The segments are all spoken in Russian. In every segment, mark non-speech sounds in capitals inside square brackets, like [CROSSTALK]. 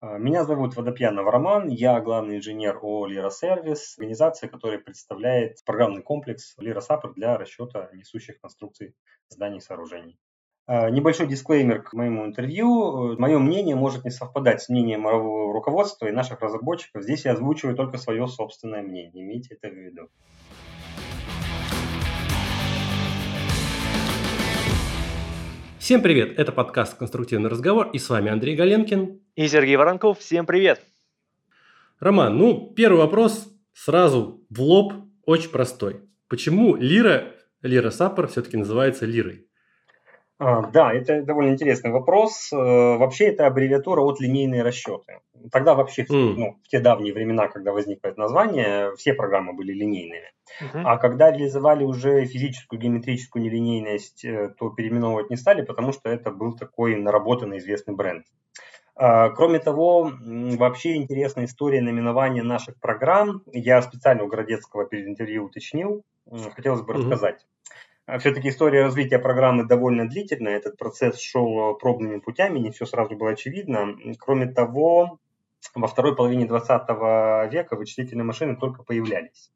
А, меня зовут Водопьянов Роман, я главный инженер ООО «Лира Сервис», организация, которая представляет программный комплекс «Лира Сапер» для расчета несущих конструкций зданий и сооружений. А, небольшой дисклеймер к моему интервью. Мое мнение может не совпадать с мнением моего руководства и наших разработчиков. Здесь я озвучиваю только свое собственное мнение. Имейте это в виду. Всем привет! Это подкаст «Конструктивный разговор» и с вами Андрей Галенкин. И Сергей Воронков. Всем привет! Роман, ну, первый вопрос сразу в лоб, очень простой. Почему лира, лира саппор все-таки называется лирой? А, да, это довольно интересный вопрос. Э, вообще это аббревиатура от линейные расчеты. Тогда вообще, mm. ну, в те давние времена, когда возникло это название, все программы были линейными. Uh-huh. А когда реализовали уже физическую геометрическую нелинейность, э, то переименовывать не стали, потому что это был такой наработанный известный бренд. А, кроме того, вообще интересная история наименования наших программ. Я специально у Городецкого перед интервью уточнил. Хотелось бы uh-huh. рассказать. А все-таки история развития программы довольно длительная. Этот процесс шел пробными путями, не все сразу было очевидно. Кроме того, во второй половине 20 века вычислительные машины только появлялись.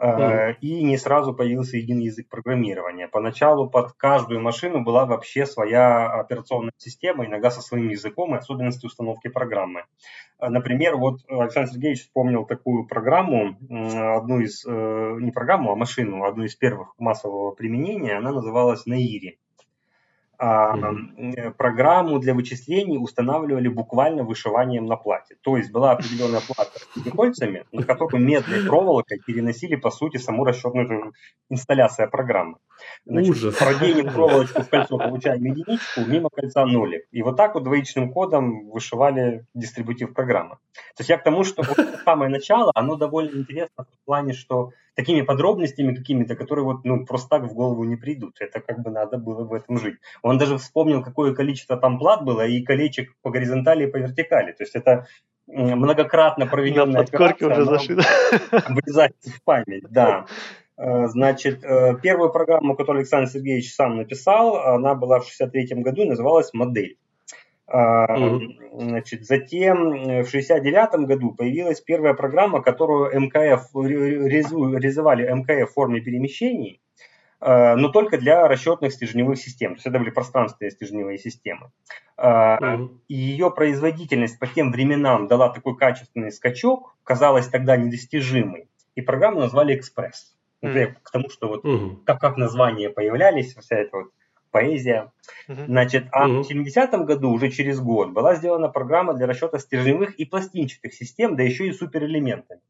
Mm. И не сразу появился единый язык программирования. Поначалу под каждую машину была вообще своя операционная система, иногда со своим языком и особенности установки программы. Э, например, вот Александр Сергеевич вспомнил такую программу, одну из, э, не программу, а машину, одну из первых массового применения, она называлась Наири. Mm-hmm. программу для вычислений устанавливали буквально вышиванием на плате. То есть была определенная плата с кольцами, на которую медной проволокой переносили, по сути, саму расчетную инсталляцию программы. Значит, Ужас. Проденем проволочку в кольцо, получаем единичку, мимо кольца нолик. И вот так вот двоичным кодом вышивали дистрибутив программы. То есть я к тому, что вот самое начало, оно довольно интересно в плане, что такими подробностями какими-то, которые вот ну, просто так в голову не придут. Это как бы надо было в этом жить. Он даже вспомнил, какое количество там плат было и колечек по горизонтали и по вертикали. То есть это многократно проведенная операция. уже зашли. [LAUGHS] Вырезается в память, да. Э, значит, э, первую программу, которую Александр Сергеевич сам написал, она была в 1963 году и называлась «Модель». Mm-hmm. Значит, затем в 1969 году появилась первая программа, которую МКФ реализовали МКФ в форме перемещений, но только для расчетных стержневых систем. То есть это были пространственные стержневые системы. Mm-hmm. Ее производительность по тем временам дала такой качественный скачок, казалась тогда недостижимой. И программу назвали «Экспресс». Mm-hmm. К тому, что вот mm-hmm. как, как названия появлялись, вся эта вот поэзия. Значит, а uh-huh. в 70-м году, уже через год, была сделана программа для расчета стержневых и пластинчатых систем, да еще и суперэлементами.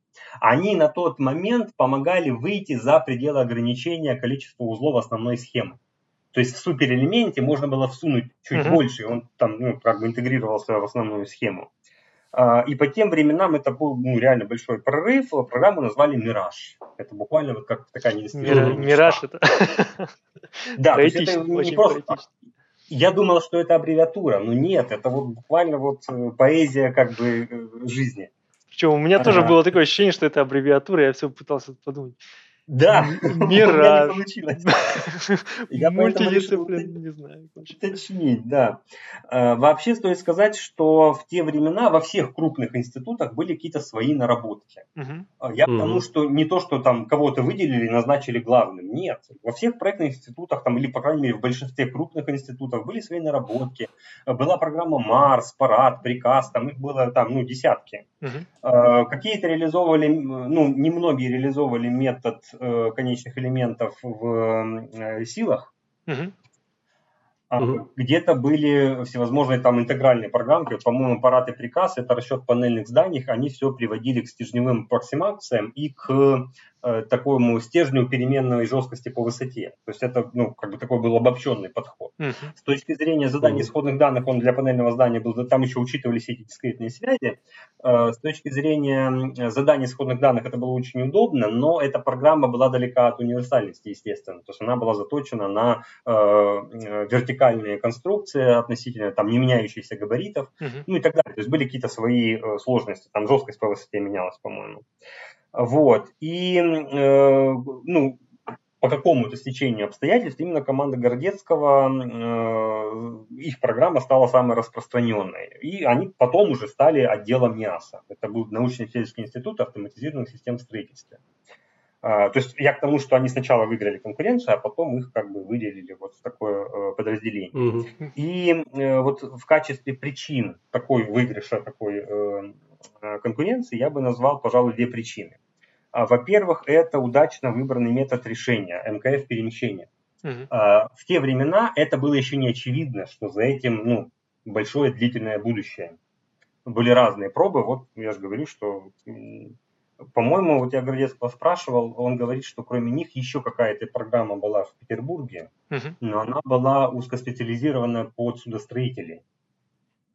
Они на тот момент помогали выйти за пределы ограничения количества узлов основной схемы. То есть в суперэлементе можно было всунуть чуть uh-huh. больше, он там ну, как бы интегрировался в основную схему. А, и по тем временам это был ну, реально большой прорыв. Программу назвали «Мираж». Это буквально вот как такая недостижимая «Мираж» это... [LAUGHS] Да, то есть это не просто... Я думал, что это аббревиатура, но нет, это вот буквально вот э, поэзия как бы э, жизни. Причем у меня тоже было такое ощущение, что это аббревиатура, я все пытался подумать. Да, [LAUGHS] Мираж. [LAUGHS] Я Мультидисциплин, не знаю. Уточнить, да. А, вообще стоит сказать, что в те времена во всех крупных институтах были какие-то свои наработки. Угу. Я потому, что не то, что там кого-то выделили и назначили главным. Нет. Во всех проектных институтах, там, или, по крайней мере, в большинстве крупных институтов были свои наработки. Была программа Марс, Парад, Приказ, там их было там, ну, десятки. Угу. Какие-то реализовывали, ну, немногие реализовывали метод э, конечных элементов в э, силах. Угу. Угу. Где-то были всевозможные там интегральные программки, по-моему, аппарат и приказ, это расчет панельных зданий, они все приводили к стержневым аппроксимациям и к Э, такому стержню переменной жесткости по высоте. То есть это ну, как бы такой был обобщенный подход. Uh-huh. С точки зрения задания uh-huh. исходных данных, он для панельного здания был, там еще учитывались эти дискретные связи. Э, с точки зрения задания исходных данных это было очень удобно, но эта программа была далека от универсальности, естественно. То есть она была заточена на э, вертикальные конструкции относительно там не меняющихся габаритов, uh-huh. ну и так далее. То есть были какие-то свои сложности, там жесткость по высоте менялась, по-моему. Вот. И, э, ну, по какому-то стечению обстоятельств именно команда Городецкого, э, их программа стала самой распространенной. И они потом уже стали отделом НИАСа. Это был научно-исследовательский институт автоматизированных систем строительства. А, то есть я к тому, что они сначала выиграли конкуренцию, а потом их как бы выделили вот в такое э, подразделение. Угу. И э, вот в качестве причин такой выигрыша, такой э, конкуренции я бы назвал, пожалуй, две причины. А, во-первых, это удачно выбранный метод решения МКФ перемещения. Угу. В те времена это было еще не очевидно, что за этим ну, большое длительное будущее. Были разные пробы, вот я же говорю, что по-моему, вот я Городецкого спрашивал, он говорит, что кроме них еще какая-то программа была в Петербурге, uh но она была узкоспециализирована под судостроителей.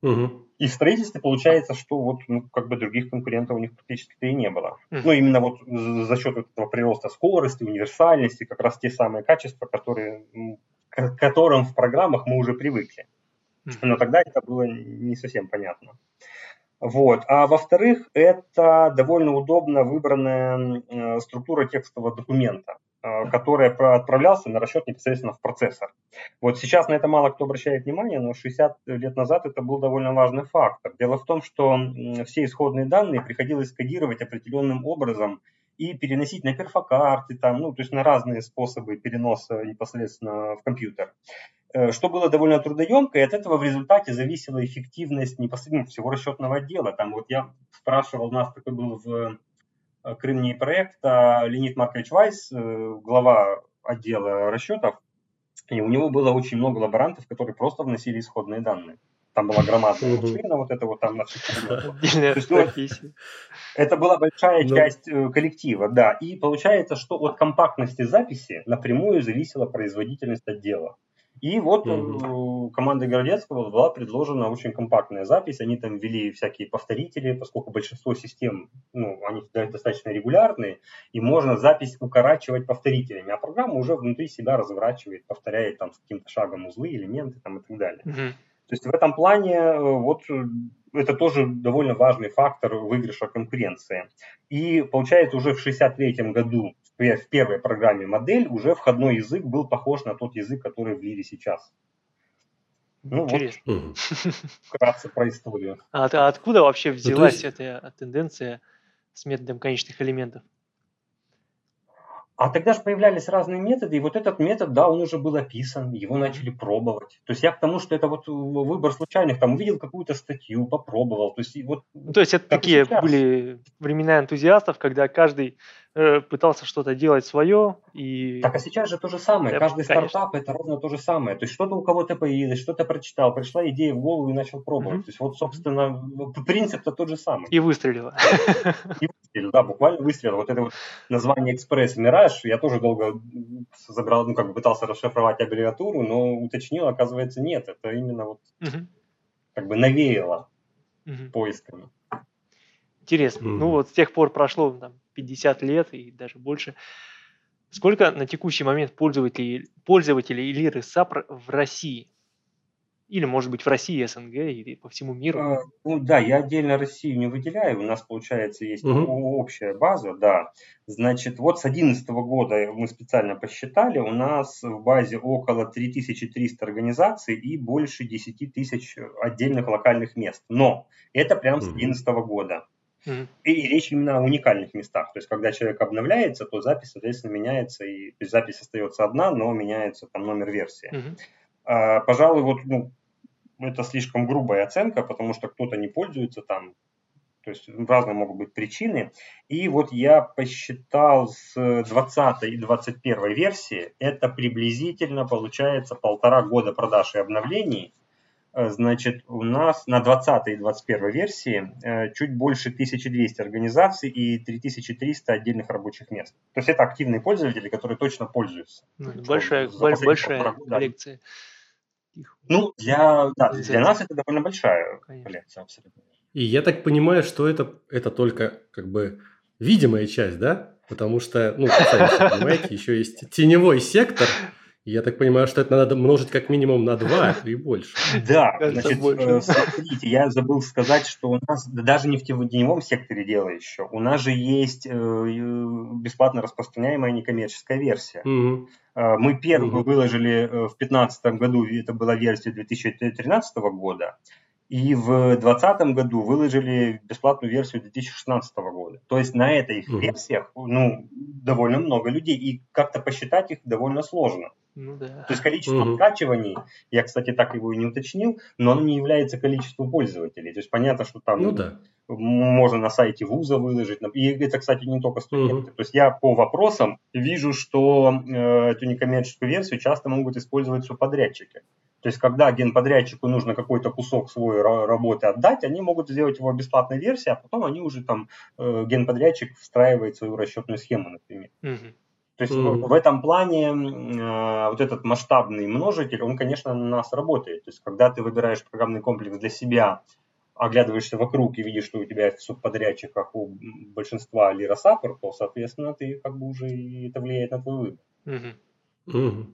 Uh И в строительстве получается, что вот ну, как бы других конкурентов у них практически-то и не было. uh Ну, именно вот за счет этого прироста скорости, универсальности, как раз те самые качества, которые, к которым в программах мы уже привыкли. uh Но тогда это было не совсем понятно. Вот. А во-вторых, это довольно удобно выбранная э, структура текстового документа, э, которая отправлялся на расчет непосредственно в процессор. Вот сейчас на это мало кто обращает внимание, но 60 лет назад это был довольно важный фактор. Дело в том, что все исходные данные приходилось кодировать определенным образом и переносить на перфокарты, там, ну, то есть на разные способы переноса непосредственно в компьютер. Э, что было довольно трудоемко, и от этого в результате зависела эффективность непосредственно ну, всего расчетного отдела. Там вот я спрашивал, у нас такой был в э, Крымне проекта Леонид Маркович Вайс, э, глава отдела расчетов, и у него было очень много лаборантов, которые просто вносили исходные данные. Там была громадная машина, вот это вот там на [LAUGHS] ну, Это была большая ну. часть коллектива, да. И получается, что от компактности записи напрямую зависела производительность отдела. И вот mm-hmm. командой Городецкого была предложена очень компактная запись. Они там ввели всякие повторители, поскольку большинство систем, ну, они достаточно регулярные, и можно запись укорачивать повторителями, а программа уже внутри себя разворачивает, повторяет там с каким-то шагом узлы, элементы там и так далее. Mm-hmm. То есть в этом плане э, вот э, это тоже довольно важный фактор выигрыша конкуренции. И получается уже в 1963 году в первой программе модель уже входной язык был похож на тот язык, который в Лире сейчас. Ну Интересно. вот, [LAUGHS] вкратце про историю. А, а откуда вообще ну, взялась ну, есть... эта тенденция с методом конечных элементов? А тогда же появлялись разные методы, и вот этот метод, да, он уже был описан, его начали пробовать. То есть я к тому, что это вот выбор случайных, там увидел какую-то статью, попробовал. То есть, вот, ну, то есть это такие сейчас. были времена энтузиастов, когда каждый Э, пытался что-то делать свое. И... Так, а сейчас же то же самое. Да, Каждый конечно. стартап это ровно то же самое. То есть что-то у кого-то появилось, что-то прочитал, пришла идея в голову и начал пробовать. Mm-hmm. То есть вот, собственно, принцип-то тот же самый. И выстрелило. И [LAUGHS] выстрелил, да, буквально выстрелил. Вот это вот название экспресс Мираж, я тоже долго забрал, ну, как бы пытался расшифровать аббревиатуру, но уточнил, оказывается, нет. Это именно вот mm-hmm. как бы навеяло mm-hmm. поисками. Интересно. Mm-hmm. Ну вот с тех пор прошло там 50 лет и даже больше. Сколько на текущий момент пользователей, пользователей Лиры САПР в России? Или, может быть, в России, СНГ, или по всему миру? А, ну да, я отдельно Россию не выделяю. У нас, получается, есть угу. общая база, да. Значит, вот с 2011 года мы специально посчитали, у нас в базе около 3300 организаций и больше 10 тысяч отдельных локальных мест. Но это прям с 2011 года. Mm-hmm. И, и речь именно о уникальных местах. То есть, когда человек обновляется, то запись, соответственно, меняется. И, то есть, запись остается одна, но меняется там номер версии. Mm-hmm. А, пожалуй, вот ну, это слишком грубая оценка, потому что кто-то не пользуется там. То есть разные могут быть причины. И вот я посчитал с 20 и 21 версии, это приблизительно получается полтора года продаж и обновлений – Э, значит, у нас на 20 и 21 версии э, чуть больше 1200 организаций и 3300 отдельных рабочих мест. То есть это активные пользователи, которые точно пользуются. Ну, большая большая коллекция. Ну, для, да, для нас это довольно большая Конечно. коллекция, абсолютно. И я так понимаю, что это, это только как бы видимая часть, да? Потому что, ну, сами понимаете, еще есть теневой сектор, Я так понимаю, что это надо множить как минимум на 2 и больше. [LAUGHS] Да, значит, э, смотрите, я забыл сказать, что у нас, даже не в теневом секторе дело еще, у нас же есть э, бесплатно распространяемая некоммерческая версия. Мы первую выложили в 2015 году, это была версия 2013 года, и в 2020 году выложили бесплатную версию 2016 года. То есть на этих версиях ну, довольно много людей, и как-то посчитать их довольно сложно. Ну, да. То есть количество угу. скачиваний, я, кстати, так его и не уточнил, но оно не является количеством пользователей. То есть понятно, что там ну, да. можно на сайте вуза выложить. И это, кстати, не только студенты. Угу. То есть я по вопросам вижу, что э, эту некоммерческую версию часто могут использовать субподрядчики. То есть, когда генподрядчику нужно какой-то кусок своей работы отдать, они могут сделать его бесплатной версии, а потом они уже там, э, генподрядчик встраивает свою расчетную схему, например. Угу. То есть mm-hmm. в этом плане э, вот этот масштабный множитель, он, конечно, на нас работает. То есть когда ты выбираешь программный комплекс для себя, оглядываешься вокруг и видишь, что у тебя в субподрядчиках у большинства лиросаппор, то, соответственно, ты как бы уже это влияет на твой выбор. Mm-hmm. Mm-hmm.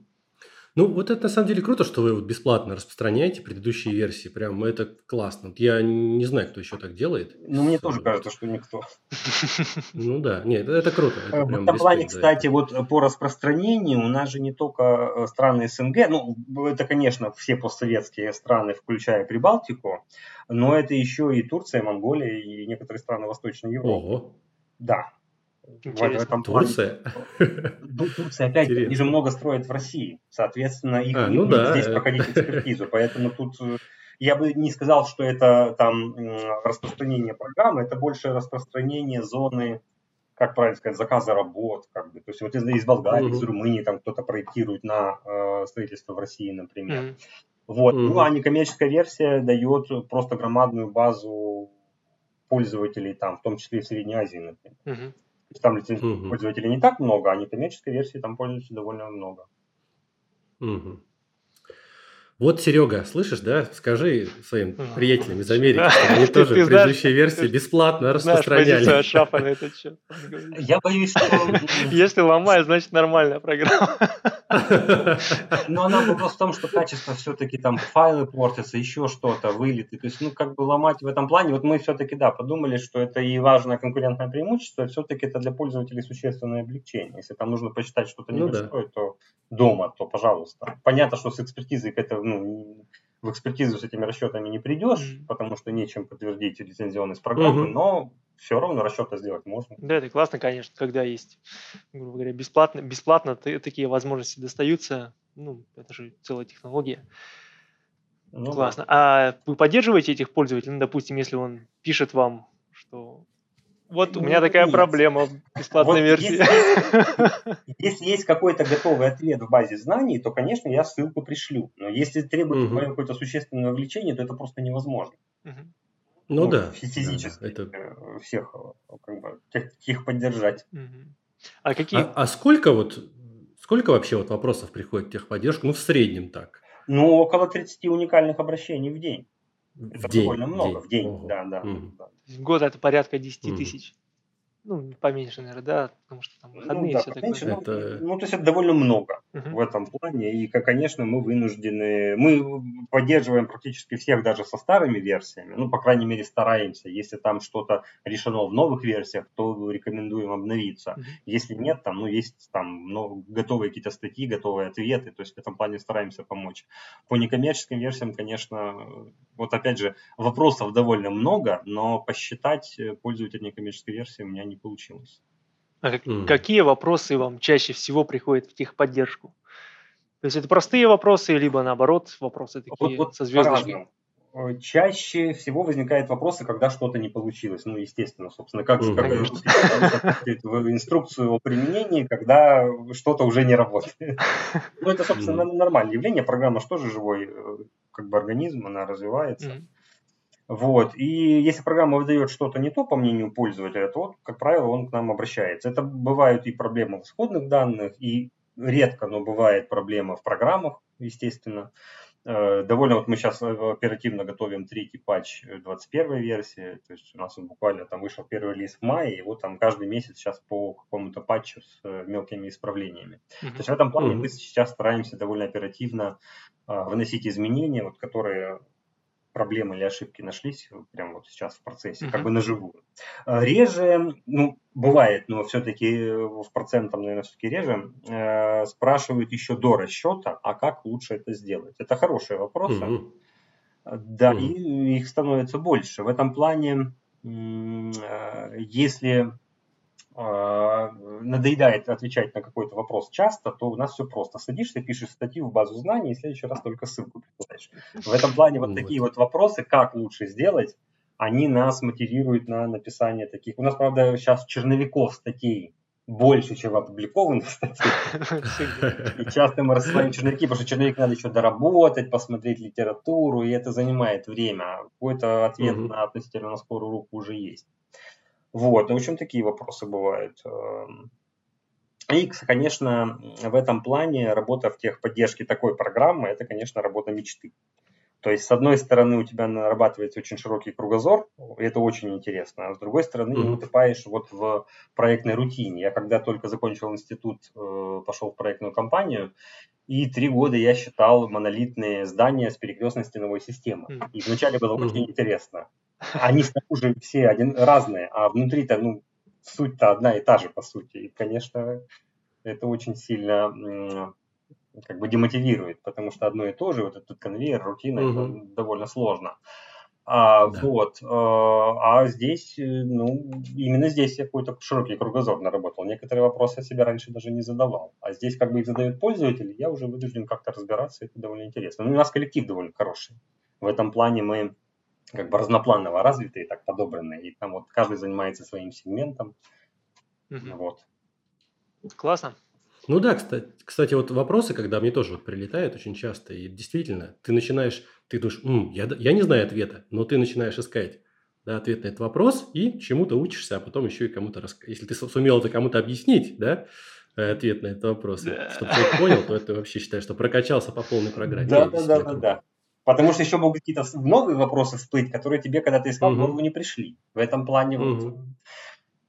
Ну, вот это на самом деле круто, что вы вот бесплатно распространяете предыдущие версии. Прям это классно. Я не знаю, кто еще так делает. Ну, мне тоже кажется, что никто. [LAUGHS] Ну да, нет, это круто. Это в этом плане, кстати, вот по распространению у нас же не только э, страны СНГ, ну, это, конечно, все постсоветские страны, включая Прибалтику, но это еще и Турция, Монголия и некоторые страны Восточной Европы. Ого. Да, Интересно. В этом Турция? Турция, опять, Интересно. они же много строят в России. Соответственно, их а, ну да. здесь проходить экспертизу. Поэтому тут э, я бы не сказал, что это там распространение программы, это больше распространение зоны, как правильно сказать, заказа работ. Как бы. То есть вот из, из Болгарии, mm-hmm. из Румынии там кто-то проектирует на э, строительство в России, например. Mm-hmm. Вот. Mm-hmm. Ну, а некоммерческая версия дает просто громадную базу пользователей, там, в том числе и в Средней Азии, например. Mm-hmm там лицензионных угу. пользователей не так много, а некоммерческой версии там пользуются довольно много. Угу. Вот, Серега, слышишь, да? Скажи своим приятелям из Америки, что они тоже предыдущие версии бесплатно распространяли. Я боюсь, что... [LAUGHS] Если ломает, значит нормальная программа. [LAUGHS] Но она вопрос в том, что качество все-таки там файлы портятся, еще что-то, вылеты. То есть, ну, как бы ломать в этом плане. Вот мы все-таки, да, подумали, что это и важное конкурентное преимущество, все-таки это для пользователей существенное облегчение. Если там нужно почитать что-то ну небольшое, то дома, то пожалуйста. Понятно, что с экспертизой это ну, в экспертизу с этими расчетами не придешь, mm-hmm. потому что нечем подтвердить лицензионность программы, mm-hmm. но все равно расчеты сделать можно. Да, это классно, конечно, когда есть, грубо говоря, бесплатно, бесплатно такие возможности достаются. Ну, это же целая технология. Ну, Классно. Да. А вы поддерживаете этих пользователей? Ну, допустим, если он пишет вам, что вот у меня такая проблема бесплатной вот версии. Если, [LAUGHS] если есть какой-то готовый ответ в базе знаний, то, конечно, я ссылку пришлю. Но если требует угу. какое-то существенное вовлечение, то это просто невозможно. Угу. Ну, ну да. Физически да, это... Э, всех э, как бы, их поддержать. Угу. А, какие... а, а сколько вот сколько вообще вот вопросов приходит в техподдержку? Ну, в среднем так. Ну, около 30 уникальных обращений в день. Это день, довольно много день. в день. Ого. Да, да, mm. В год это порядка 10 mm. тысяч. Ну, поменьше, наверное, да, потому что там выходные ну, да, все такое. Ну, это... ну, то есть это довольно много uh-huh. в этом плане. И, конечно, мы вынуждены, мы поддерживаем практически всех даже со старыми версиями. Ну, по крайней мере, стараемся. Если там что-то решено в новых версиях, то рекомендуем обновиться. Uh-huh. Если нет, там, ну, есть там ну, готовые какие-то статьи, готовые ответы. То есть в этом плане стараемся помочь. По некоммерческим версиям, конечно, вот опять же, вопросов довольно много, но посчитать пользователя некоммерческой версии у меня не получилось. А mm. какие вопросы вам чаще всего приходят в техподдержку? То есть это простые вопросы, либо наоборот вопросы такие вот, вот со звездочкой? Э, чаще всего возникают вопросы, когда что-то не получилось. Ну, естественно, собственно, как, mm, в инструкцию о применении, когда что-то уже не работает. Ну, это, собственно, нормальное явление. Программа же тоже живой э, как бы организм, она развивается. Вот. И если программа выдает что-то не то, по мнению пользователя, то, вот, как правило, он к нам обращается. Это бывают и проблемы в исходных данных, и редко, но бывает проблема в программах, естественно. Э, довольно вот мы сейчас оперативно готовим третий патч 21 версии, то есть у нас он буквально там вышел первый релиз в мае, и вот там каждый месяц сейчас по какому-то патчу с мелкими исправлениями. Mm-hmm. То есть в этом плане mm-hmm. мы сейчас стараемся довольно оперативно выносить изменения, вот, которые проблемы или ошибки нашлись прямо вот сейчас в процессе, mm-hmm. как бы наживую. А, реже, ну, бывает, но все-таки в процентом, наверное, все-таки реже, э, спрашивают еще до расчета, а как лучше это сделать. Это хорошие вопросы. Mm-hmm. Да, mm-hmm. и их становится больше. В этом плане, э, если надоедает отвечать на какой-то вопрос часто, то у нас все просто. Садишься, пишешь статью в базу знаний и в следующий раз только ссылку присылаешь. В этом плане вот такие вот вопросы, как лучше сделать, они нас мотивируют на написание таких. У нас, правда, сейчас черновиков статей больше, чем опубликованных статей. И часто мы рассылаем черновики, потому что черновик надо еще доработать, посмотреть литературу, и это занимает время. Какой-то ответ на относительно на скорую руку уже есть. Вот, ну, в общем, такие вопросы бывают. Эм. И, конечно, в этом плане работа в техподдержке такой программы, это, конечно, работа мечты. То есть, с одной стороны, у тебя нарабатывается очень широкий кругозор, и это очень интересно, а с другой стороны, mm-hmm. утопаешь вот в проектной рутине. Я когда только закончил институт, э, пошел в проектную компанию, и три года я считал монолитные здания с перекрестной стеновой системой. Mm-hmm. И вначале было mm-hmm. очень интересно. Они снаружи все один, разные, а внутри-то, ну, суть-то одна и та же, по сути. И, конечно, это очень сильно как бы демотивирует, потому что одно и то же, вот этот конвейер, рутина, угу. это довольно сложно. А, да. Вот, а, а здесь, э, ну, именно здесь я какой-то широкий кругозор наработал. Некоторые вопросы я себе раньше даже не задавал. А здесь как бы их задают пользователи, я уже вынужден как-то разбираться, это довольно интересно. Ну, у нас коллектив довольно хороший. В этом плане мы как бы разнопланово развитые, так подобранные, и там вот каждый занимается своим сегментом. Угу. Вот. Классно. Ну да, кстати, кстати, вот вопросы, когда мне тоже вот прилетают очень часто, и действительно, ты начинаешь, ты думаешь, М, я, я не знаю ответа, но ты начинаешь искать да, ответ на этот вопрос и чему-то учишься, а потом еще и кому-то рассказать. Если ты сумел это кому-то объяснить, да, э, ответ на этот вопрос, да. чтобы ты понял, то это вообще считаешь, что прокачался по полной программе. Да, да, да, да, да. Потому что еще могут какие-то новые вопросы всплыть, которые тебе, когда ты искал, в голову не пришли. В этом плане угу. вот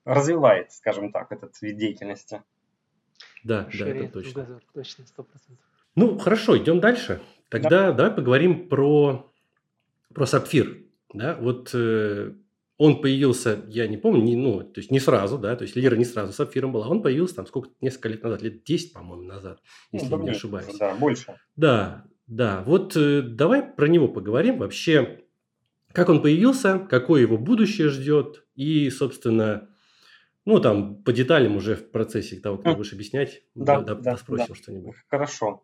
развивает, скажем так, этот вид деятельности. Да, да, это точно. Точно, 100%. Ну, хорошо, идем дальше. Тогда да. давай поговорим про, про сапфир. Да, вот э, он появился, я не помню, не, ну, то есть не сразу, да, то есть Лира не сразу сапфиром была, он появился там сколько, несколько лет назад, лет 10, по-моему, назад, ну, если ну, не ошибаюсь. Да, больше. Да, да, вот э, давай про него поговорим. Вообще, как он появился, какое его будущее ждет и, собственно, ну, там, по деталям уже в процессе того, как ты будешь объяснять, да, да, да, спросим да. что-нибудь. Хорошо.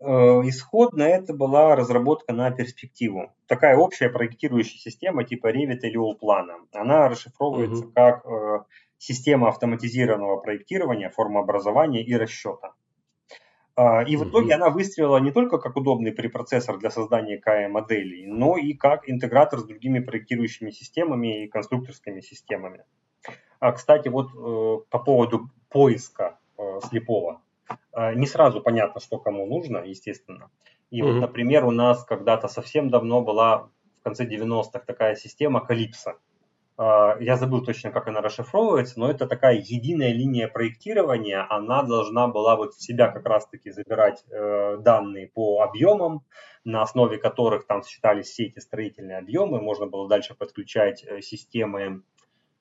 Э, исходно это была разработка на перспективу. Такая общая проектирующая система типа Revit или Allplan. Она расшифровывается угу. как э, система автоматизированного проектирования, формообразования и расчета. А, и в итоге она выстрелила не только как удобный препроцессор для создания KI-моделей, но и как интегратор с другими проектирующими системами и конструкторскими системами. А, кстати, вот э, по поводу поиска э, слепого. Э, не сразу понятно, что кому нужно, естественно. И mm-hmm. вот, например, у нас когда-то совсем давно была в конце 90-х такая система Калипсо. А, я забыл точно, как она расшифровывается, но это такая единая линия проектирования. Она должна была вот в себя как раз-таки забирать э, данные по объемам, на основе которых там считались все эти строительные объемы. Можно было дальше подключать э, системы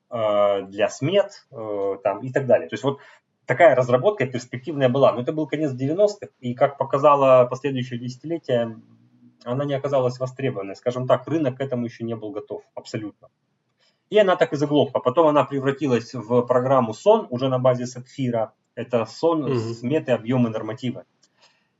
э, для смет э, там, и так далее. То есть вот такая разработка перспективная была. Но это был конец 90-х, и как показало последующее десятилетие, она не оказалась востребованной. Скажем так, рынок к этому еще не был готов абсолютно. И она так и заглохла. Потом она превратилась в программу СОН уже на базе Сапфира. Это СОН угу. сметы, объемы, нормативы.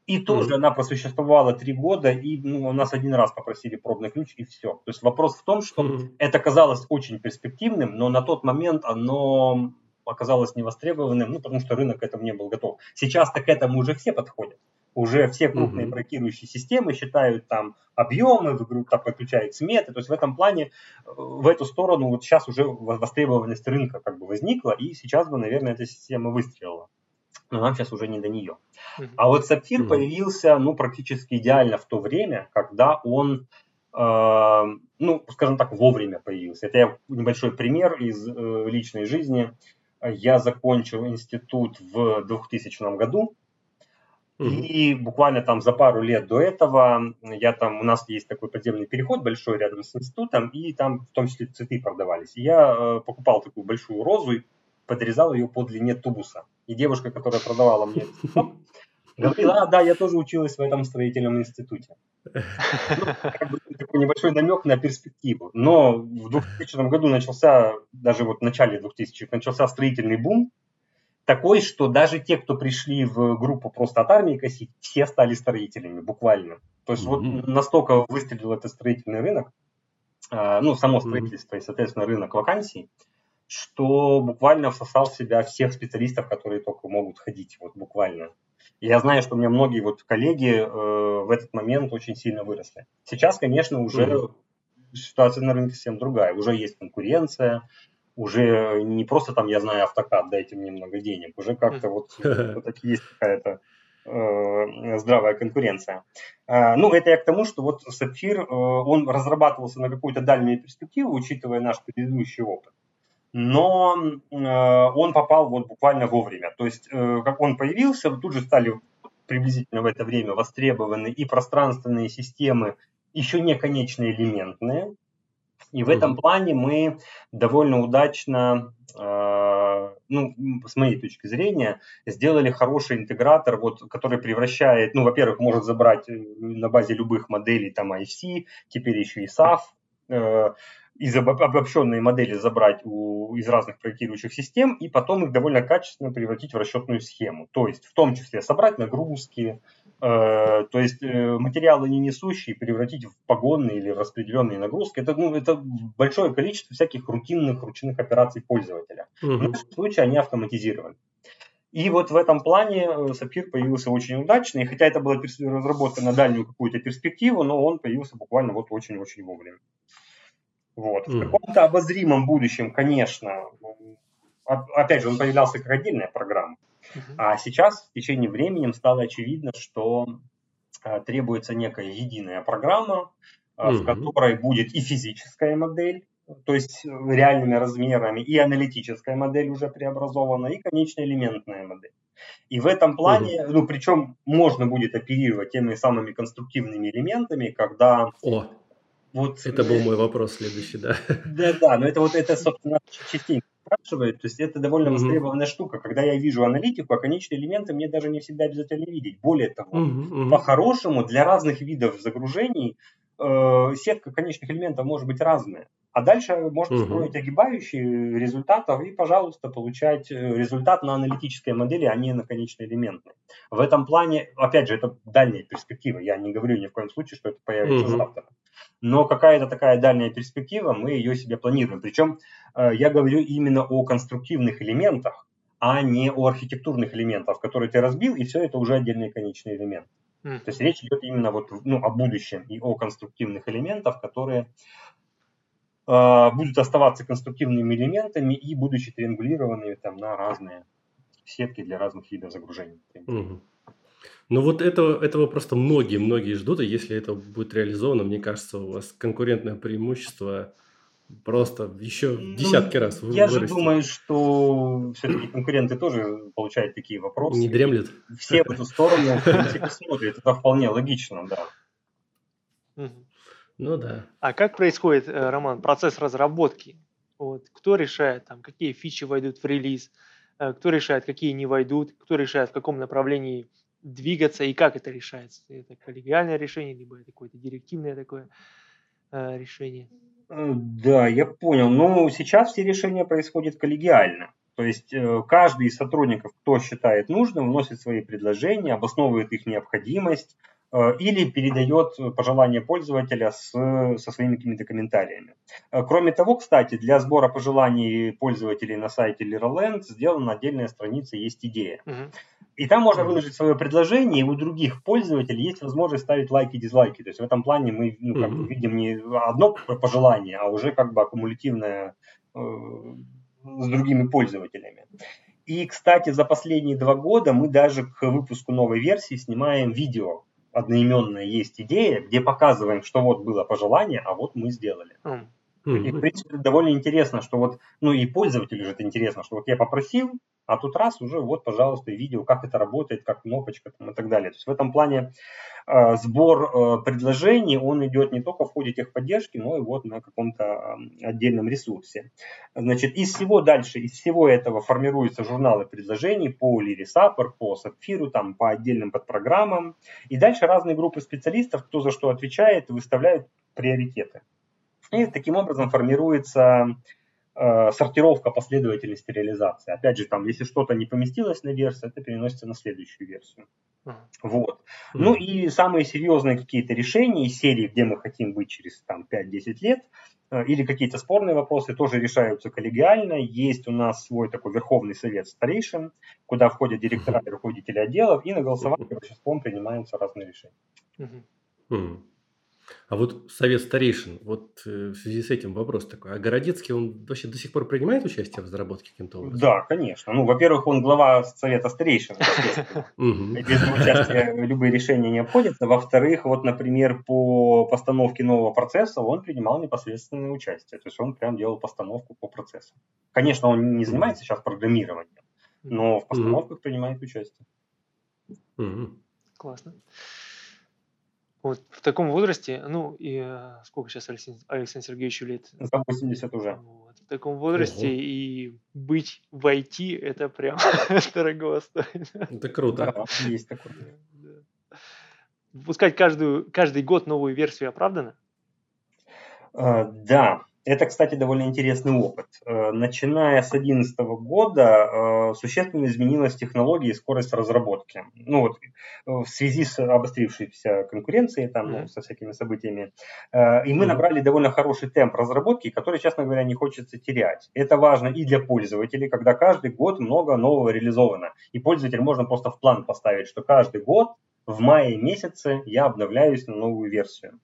И тоже угу. она просуществовала три года, и ну, у нас один раз попросили пробный ключ, и все. То есть вопрос в том, что угу. это казалось очень перспективным, но на тот момент оно оказалось невостребованным, ну, потому что рынок к этому не был готов. Сейчас-то к этому уже все подходят уже все крупные mm-hmm. проектирующие системы считают там объемы, в игру там подключают сметы. То есть в этом плане э, в эту сторону вот сейчас уже востребованность рынка как бы возникла, и сейчас бы, наверное, эта система выстрелила. но нам сейчас уже не до нее. А вот сапфир mm-hmm. появился, ну, практически идеально в то время, когда он, э, ну, скажем так, вовремя появился. Это я небольшой пример из э, личной жизни. Я закончил институт в 2000 году, и буквально там за пару лет до этого я там, у нас есть такой подземный переход большой рядом с институтом, и там в том числе цветы продавались. И я э, покупал такую большую розу и подрезал ее по длине тубуса. И девушка, которая продавала мне говорила, а, да, я тоже училась в этом строительном институте. Ну, такой небольшой намек на перспективу. Но в 2000 году начался, даже вот в начале 2000-х, начался строительный бум, такой, что даже те, кто пришли в группу просто от армии косить, все стали строителями, буквально. То есть mm-hmm. вот настолько выстрелил этот строительный рынок, а, ну, само строительство mm-hmm. и, соответственно, рынок вакансий, что буквально всосал в себя всех специалистов, которые только могут ходить, вот буквально. я знаю, что у меня многие вот коллеги э, в этот момент очень сильно выросли. Сейчас, конечно, уже mm-hmm. ситуация на рынке совсем другая. Уже есть конкуренция, уже не просто там, я знаю, автокад, дайте мне много денег, уже как-то вот, вот есть какая-то э, здравая конкуренция. Э, ну, это я к тому, что вот Сапфир, э, он разрабатывался на какую-то дальнюю перспективу, учитывая наш предыдущий опыт но э, он попал вот буквально вовремя. То есть, как он появился, тут же стали приблизительно в это время востребованы и пространственные системы, еще не конечно элементные. И в этом плане мы довольно удачно, э, ну, с моей точки зрения, сделали хороший интегратор, вот, который превращает, ну, во-первых, может забрать на базе любых моделей там IFC, теперь еще и SAF, из обобщенной модели забрать у, из разных проектирующих систем и потом их довольно качественно превратить в расчетную схему. То есть в том числе собрать нагрузки, э, то есть э, материалы не несущие превратить в погонные или распределенные нагрузки. Это, ну, это большое количество всяких рутинных ручных операций пользователя. Mm-hmm. В нашем случае они автоматизированы. И вот в этом плане э, Сапир появился очень удачно, и хотя это была разработка на дальнюю какую-то перспективу, но он появился буквально вот очень-очень вовремя. Вот. Mm. В каком-то обозримом будущем, конечно, опять же, он появлялся как отдельная программа. А сейчас в течение времени стало очевидно, что а, требуется некая единая программа, mm-hmm. в которой будет и физическая модель, то есть реальными размерами, и аналитическая модель уже преобразована, и конечная элементная модель. И в этом плане, mm-hmm. ну, причем можно будет оперировать теми самыми конструктивными элементами, когда oh. Вот, это был мой вопрос следующий, да. Да, да, но это вот это, собственно, частенько спрашивают, то есть это довольно востребованная mm-hmm. штука. Когда я вижу аналитику, а конечные элементы мне даже не всегда обязательно видеть. Более того, mm-hmm. по-хорошему для разных видов загружений э, сетка конечных элементов может быть разная. А дальше можно угу. строить огибающие результатов и, пожалуйста, получать э, результат на аналитической модели, а не на конечной элементной. В этом плане, опять же, это дальняя перспектива. Я не говорю ни в коем случае, что это появится угу. завтра. Но какая-то такая дальняя перспектива, мы ее себе планируем. Причем э, я говорю именно о конструктивных элементах, а не о архитектурных элементах, которые ты разбил, и все это уже отдельный конечный элемент. Mm. То есть речь идет именно вот, ну, о будущем и о конструктивных элементах, которые э, будут оставаться конструктивными элементами и будучи триангулированными там, на разные сетки для разных видов загружений. Угу. Ну вот этого, этого просто многие-многие ждут, и если это будет реализовано, мне кажется, у вас конкурентное преимущество просто еще ну, десятки раз Я вырастет. же думаю, что все-таки конкуренты тоже получают такие вопросы. Не дремлет. Все в эту сторону смотрят, это вполне логично, да. Ну да. А как происходит, э, Роман, процесс разработки? Вот, кто решает, там, какие фичи войдут в релиз, э, кто решает, какие не войдут, кто решает, в каком направлении двигаться и как это решается? Это коллегиальное решение, либо это какое-то директивное такое э, решение? Э, да, я понял. Ну, сейчас все решения происходят коллегиально. То есть э, каждый из сотрудников, кто считает нужным, вносит свои предложения, обосновывает их необходимость, или передает пожелания пользователя с, со своими какими-то комментариями. Э, кроме того, кстати, для сбора пожеланий пользователей на сайте Liraland сделана отдельная страница «Есть идея». И там можно выложить свое предложение, и у других пользователей есть возможность ставить лайки и дизлайки. То есть в этом плане мы ну, как бы видим не одно пожелание, а уже как бы аккумулятивное э, с другими пользователями. И, кстати, за последние два года мы даже к выпуску новой версии снимаем видео. Одноименная есть идея, где показываем, что вот было пожелание, а вот мы сделали. Mm. И, в принципе, довольно интересно, что вот, ну и пользователю же это интересно, что вот я попросил, а тут раз уже вот, пожалуйста, видео, как это работает, как кнопочка там, и так далее. То есть в этом плане э, сбор э, предложений, он идет не только в ходе техподдержки, но и вот на каком-то э, отдельном ресурсе. Значит, из всего дальше, из всего этого формируются журналы предложений по Лирисапор, по Сапфиру, там, по отдельным подпрограммам. И дальше разные группы специалистов, кто за что отвечает, выставляют приоритеты. И таким образом формируется сортировка последовательности реализации. Опять же, там, если что-то не поместилось на версию, это переносится на следующую версию. Uh-huh. Вот. Uh-huh. Ну и самые серьезные какие-то решения из серии, где мы хотим быть через там, 5-10 лет, э, или какие-то спорные вопросы тоже решаются коллегиально. Есть у нас свой такой Верховный Совет старейшин, куда входят директора и руководители отделов, и на голосовании большинством принимаются разные решения. Uh-huh. А вот совет старейшин, вот э, в связи с этим вопрос такой. А Городецкий, он вообще до сих пор принимает участие в разработке каким-то образом? Да, конечно. Ну, во-первых, он глава совета старейшин, [LAUGHS] Без участия любые решения не обходятся. Во-вторых, вот, например, по постановке нового процесса он принимал непосредственное участие. То есть он прям делал постановку по процессу. Конечно, он не занимается сейчас программированием, но в постановках принимает участие. Классно. Вот в таком возрасте, ну и э, сколько сейчас Алексей, Александр Сергеевичу лет? За 80 уже. Вот, в таком возрасте Ого. и быть в IT это прям [LAUGHS] дорого стоит. Это круто. Да, есть такое. Выпускать каждую, каждый год новую версию оправдано? Uh, да, это, кстати, довольно интересный опыт. Э, начиная с 2011 года э, существенно изменилась технология и скорость разработки. Ну вот, э, в связи с обострившейся конкуренцией, там, ну, со всякими событиями. И мы набрали довольно хороший темп разработки, который, честно говоря, не хочется терять. Это важно и для пользователей, когда каждый год много нового реализовано. И пользователь можно просто в план поставить, что каждый год в мае месяце я обновляюсь на новую версию.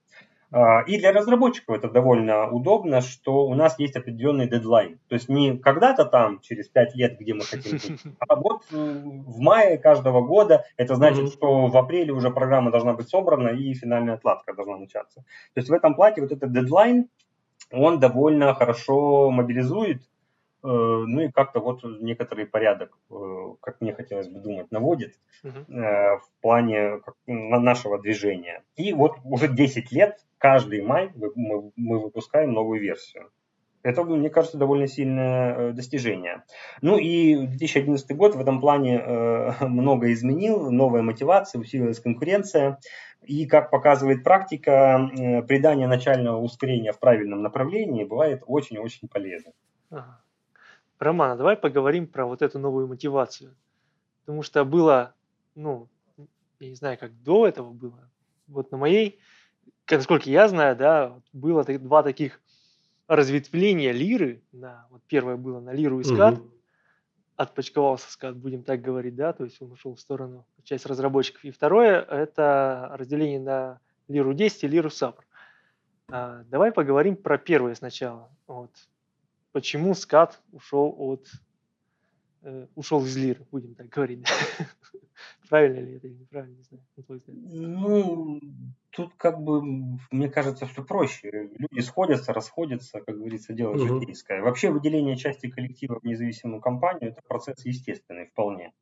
А, и для разработчиков это довольно удобно, что у нас есть определенный дедлайн. То есть не когда-то там, через 5 лет, где мы хотим быть, [LAUGHS] а вот в мае каждого года. Это значит, что в апреле уже программа должна быть собрана и финальная отладка должна начаться. То есть в этом плане вот этот дедлайн, он довольно хорошо мобилизует ну и как-то вот некоторый порядок, э, как мне хотелось бы думать, наводит uh-huh. в плане нашего движения. И вот уже 10 лет, каждый май мы, выпускаем новую версию. Это, мне кажется, довольно сильное достижение. Ну и 2011 год в этом плане [LAUGHS] много изменил, новая мотивация, усилилась конкуренция. И, как показывает практика, придание начального ускорения в правильном направлении бывает очень-очень полезно. Ага. Роман, а давай поговорим про вот эту новую мотивацию. Потому что было, ну, я не знаю, как до этого было. Вот на моей, насколько я знаю, да, было два таких разветвления лиры. Да, вот первое было на лиру и скат. Угу. Отпочковался скат, будем так говорить, да, то есть он ушел в сторону часть разработчиков. И второе – это разделение на лиру 10 и лиру сапр. А, давай поговорим про первое сначала. Вот почему скат ушел от ушел из лиры, будем так говорить. [LAUGHS] Правильно ли это или неправильно, не знаю. Ну, тут как бы, мне кажется, все проще. Люди сходятся, расходятся, как говорится, дело угу. житейское. Вообще выделение части коллектива в независимую компанию – это процесс естественный вполне.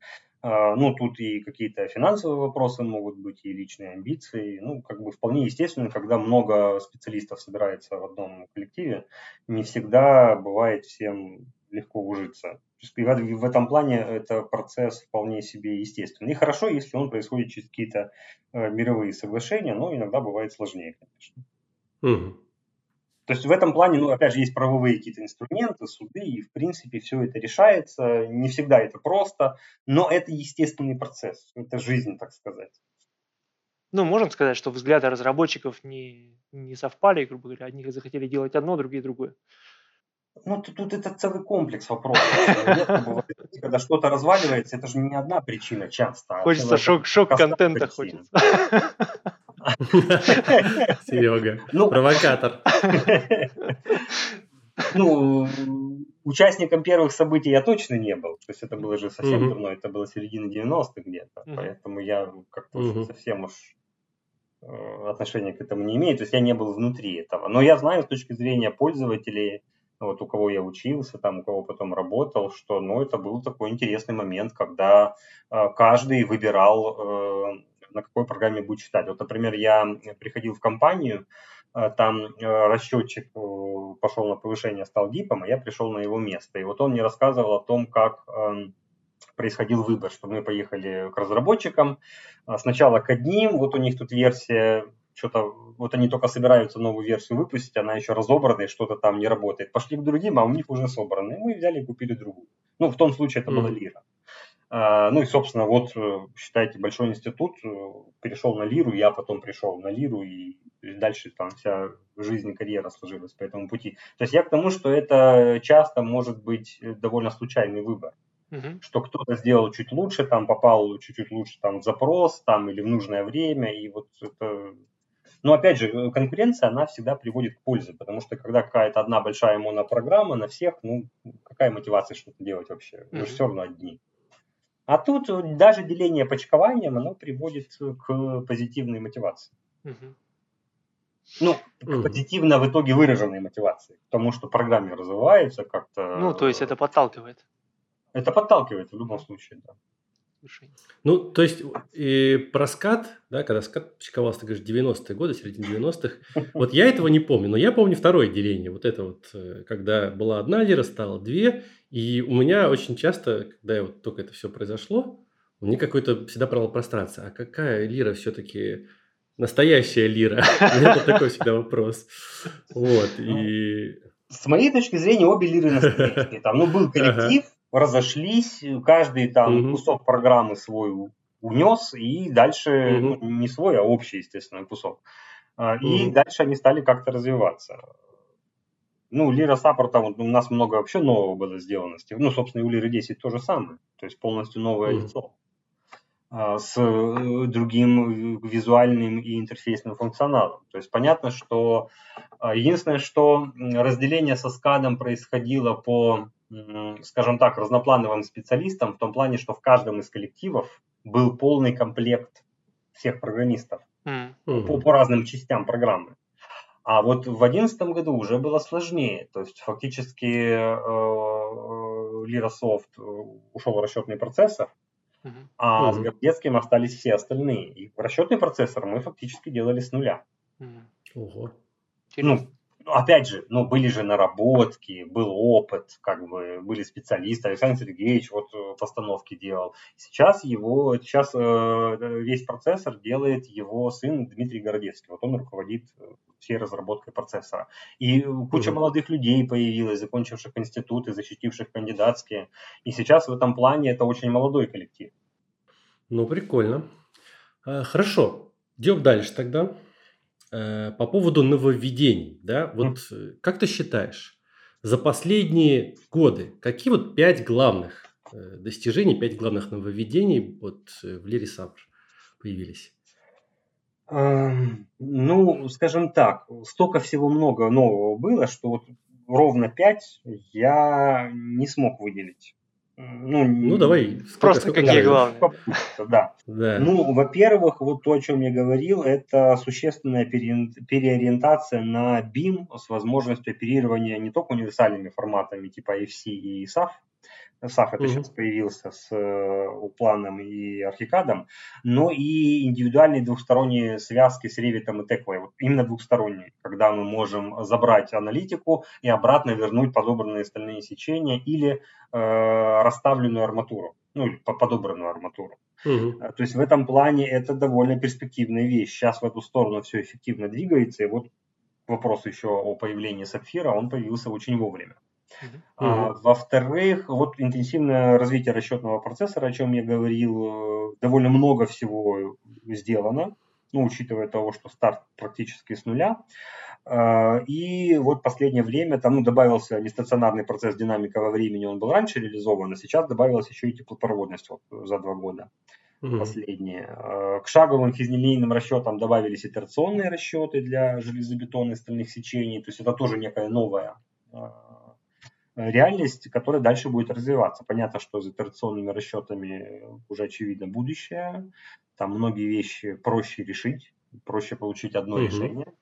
А, ну, тут и какие-то финансовые вопросы могут быть, и личные амбиции. Ну, как бы вполне естественно, когда много специалистов собирается в одном коллективе, не всегда бывает всем легко ужиться. В этом плане это процесс вполне себе естественный. И хорошо, если он происходит через какие-то э, мировые соглашения, но иногда бывает сложнее, конечно. Угу. То есть в этом плане, ну, опять же, есть правовые какие-то инструменты, суды, и, в принципе, все это решается. Не всегда это просто, но это естественный процесс. Это жизнь, так сказать. Ну, можно сказать, что взгляды разработчиков не, не совпали, грубо говоря. Одни захотели делать одно, другие другое. Ну, тут, тут это целый комплекс вопросов. Когда что-то разваливается, это же не одна причина часто. А хочется шок, шок контента хочется. Серега, ну, провокатор. Ну, участником первых событий я точно не был. То есть это было же совсем давно, это было середина 90-х где-то. Поэтому я как-то совсем уж э, отношения к этому не имею. То есть я не был внутри этого. Но я знаю с точки зрения пользователей, вот у кого я учился, там, у кого потом работал, что ну, это был такой интересный момент, когда э, каждый выбирал, э, на какой программе будет читать. Вот, например, я приходил в компанию, э, там э, расчетчик э, пошел на повышение, стал гипом, а я пришел на его место. И вот он мне рассказывал о том, как э, происходил выбор, что мы поехали к разработчикам, а сначала к одним, вот у них тут версия что-то, вот они только собираются новую версию выпустить, она еще разобрана, и что-то там не работает. Пошли к другим, а у них уже собраны. Мы взяли и купили другую. Ну, в том случае это mm-hmm. была лира. А, ну и, собственно, вот, э, считайте, большой институт э, перешел на лиру, я потом пришел на лиру, и дальше там вся жизнь и карьера сложилась по этому пути. То есть я к тому, что это часто может быть довольно случайный выбор. Uh-huh. Что кто-то сделал чуть лучше, там попал чуть-чуть лучше там в запрос, там или в нужное время, и вот это но опять же, э, конкуренция, она всегда приводит к пользе, потому что когда какая-то одна большая монопрограмма на всех, ну, какая мотивация что-то делать вообще? Вы mm-hmm. же все равно одни. А тут э, даже деление почкованием, оно приводит к позитивной мотивации. Mm-hmm. Ну, mm-hmm. позитивно в итоге выраженной мотивации, потому что программе развивается как-то. Ну, то есть это подталкивает. Это подталкивает в любом случае, да решений. Ну, то есть и про скат, да, когда скат пчиковался, ты говоришь, 90-е годы, середина 90-х, вот я этого не помню, но я помню второе деление, вот это вот, э, когда была одна лира, стало две, и у меня очень часто, когда я вот только это все произошло, у меня какой-то всегда провал пространства, а какая лира все-таки настоящая лира? [LAUGHS] Это такой всегда вопрос. Вот, и... С моей точки зрения, обе лиры настоящие. Там, ну, был коллектив, разошлись, каждый там угу. кусок программы свой унес, и дальше, угу. ну, не свой, а общий, естественно, кусок. Угу. И дальше они стали как-то развиваться. Ну, Лира Саппорта, вот у нас много вообще нового было сделано. Ну, собственно, и у Лиры 10 то же самое. То есть полностью новое mm лицо а, с э, другим визуальным и интерфейсным функционалом. То есть понятно, что а, единственное, что разделение со скадом происходило по скажем так, разноплановым специалистом в том плане, что в каждом из коллективов был полный комплект всех программистов mm. по, по разным частям программы. А вот в 2011 году уже было сложнее. То есть фактически э, э Lirasoft э, ушел в расчетный процессор, mm-hmm. а mm-hmm. с Гордецким остались все остальные. И расчетный процессор мы фактически делали с нуля. Mm-hmm. Ого. Ну, ну, опять же, ну, были же наработки, был опыт, как бы, были специалисты. Александр Сергеевич вот э, постановки делал. Сейчас его, сейчас э, весь процессор делает его сын Дмитрий Городецкий. Вот он руководит э, всей разработкой процессора. И куча угу. молодых людей появилась, закончивших институты, защитивших кандидатские. И сейчас в этом плане это очень молодой коллектив. Ну, прикольно. А, хорошо, идем дальше тогда. Э, по поводу нововведений, да, вот mm. как ты считаешь, за последние годы какие вот пять главных э, достижений, пять главных нововведений вот в Лире Сапр появились? Ну, скажем так, столько всего много нового было, что вот ровно пять я не смог выделить. Ну, ну давай. Просто сколько, какие главные. Да. да. Ну, во-первых, вот то, о чем я говорил, это существенная переориентация на BIM с возможностью оперирования не только универсальными форматами типа FC и SAF, SAF это mm-hmm. сейчас появился с uh, планом и архикадом, но и индивидуальные двухсторонние связки с Revit и Tekla, вот именно двухсторонние, когда мы можем забрать аналитику и обратно вернуть подобранные стальные сечения или uh, расставленную арматуру, ну или подобранную арматуру. Uh-huh. То есть в этом плане это довольно перспективная вещь. Сейчас в эту сторону все эффективно двигается, и вот вопрос еще о появлении сапфира, он появился очень вовремя. Uh-huh. А, во-вторых, вот интенсивное развитие расчетного процессора, о чем я говорил, э, довольно много всего сделано, ну, учитывая того, что старт практически с нуля. А, и вот последнее время там ну, добавился нестационарный процесс динамика во времени, он был раньше реализован, а сейчас добавилась еще и теплопроводность вот, за два года mm-hmm. последние. А, к шаговым физнелинейным расчетам добавились итерационные расчеты для железобетонных стальных сечений, то есть это тоже некая новая реальность, которая дальше будет развиваться. Понятно, что за итерационными расчетами уже очевидно будущее. Там многие вещи проще решить, проще получить одно угу. решение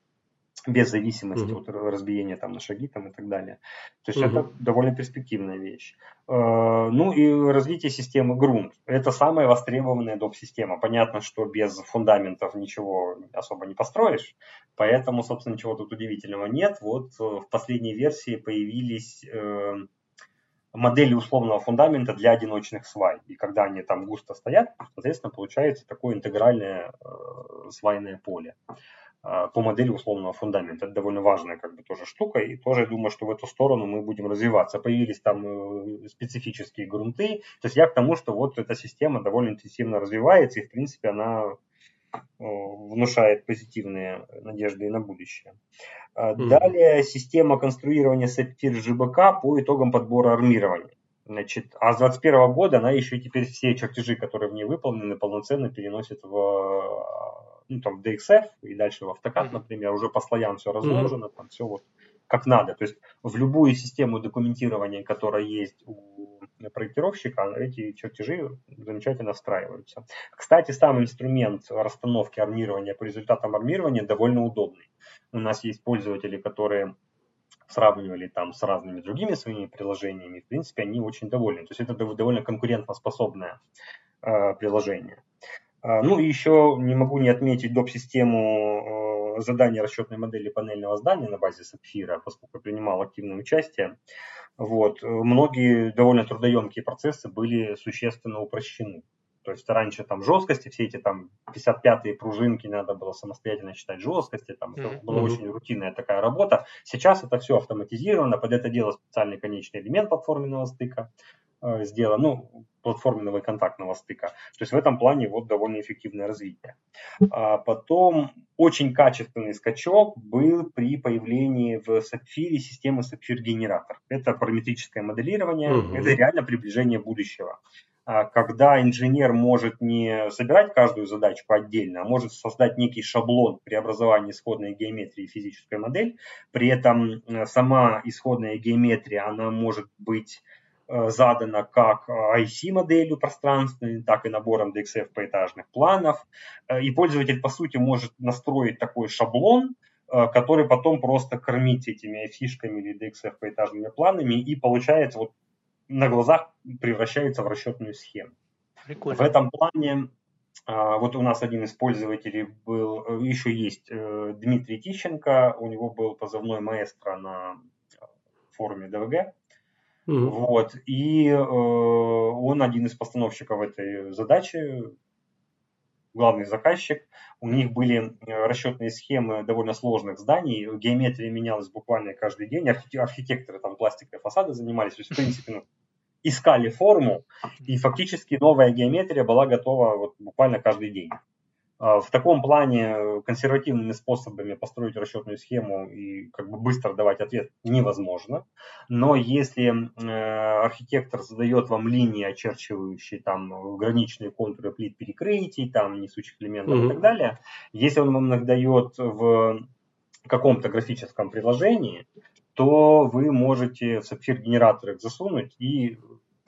без зависимости угу. от разбиения там на шаги там и так далее. То есть угу. это довольно перспективная вещь. Э, ну и развитие системы грунт. Это самая востребованная доп-система. Понятно, что без фундаментов ничего особо не построишь, поэтому, собственно, ничего тут удивительного нет. Вот э, в последней версии появились э, модели условного фундамента для одиночных свай. И когда они там густо стоят, соответственно, получается такое интегральное свайное поле. А, по модели условного фундамента. Это довольно важная как бы тоже штука, и тоже я думаю, что в эту сторону мы будем развиваться. Появились там э, специфические грунты, то есть я к тому, что вот эта система довольно интенсивно развивается, и в принципе она э, внушает позитивные надежды и на будущее. Mm-hmm. Далее система конструирования сапфир ЖБК по итогам подбора армирования. Значит, а с 2021 года она еще теперь все чертежи, которые в ней выполнены, полноценно переносит в ну, там, в DXF и дальше в автокад, например, уже по слоям все разложено, mm-hmm. там все вот как надо. То есть в любую систему документирования, которая есть у проектировщика, эти чертежи замечательно встраиваются. Кстати, сам инструмент расстановки армирования по результатам армирования довольно удобный. У нас есть пользователи, которые сравнивали там с разными другими своими приложениями, в принципе, они очень довольны. То есть это довольно конкурентоспособное э, приложение. А, ну и еще не могу не отметить доп-систему э, задания расчетной модели панельного здания на базе Сапфира, поскольку принимал активное участие. Вот. Многие довольно трудоемкие процессы были существенно упрощены. То есть раньше там жесткости, все эти там 55-е пружинки надо было самостоятельно считать жесткости, там mm-hmm. это была очень рутинная такая работа. Сейчас это все автоматизировано, под это дело специальный конечный элемент платформенного стыка сделан. Ну, платформенного и контактного стыка. То есть в этом плане вот довольно эффективное развитие. А потом очень качественный скачок был при появлении в Сапфире системы Сапфир генератор. Это параметрическое моделирование, угу. это реально приближение будущего а когда инженер может не собирать каждую задачку отдельно, а может создать некий шаблон преобразования исходной геометрии в физическую модель. При этом э, сама исходная геометрия, она может быть Э, задано как IC-моделью пространственной, так и набором DXF поэтажных планов. Э, и пользователь, по сути, может настроить такой шаблон, э, который потом просто кормить этими фишками или DXF поэтажными планами и получается вот на глазах превращается в расчетную схему. Прикольно. В этом плане вот у нас один из пользователей был, еще есть Дмитрий Тищенко, у него был позывной маэстро на форуме ДВГ. Угу. Вот. И э, он один из постановщиков этой задачи, главный заказчик. У них были э, расчетные схемы довольно сложных зданий, геометрия менялась буквально каждый день, архитекторы там пластиковые фасады занимались, то есть, в принципе, ну, искали форму, и фактически новая геометрия была готова вот буквально каждый день. А, в таком плане э, консервативными способами построить расчетную схему и как бы быстро давать ответ невозможно. Но если э, архитектор задает вам линии, очерчивающие там граничные контуры плит перекрытий, там несущих элементов mm-hmm. и так далее, если он вам их дает в каком-то графическом приложении, то вы можете в сапфир генератор их засунуть и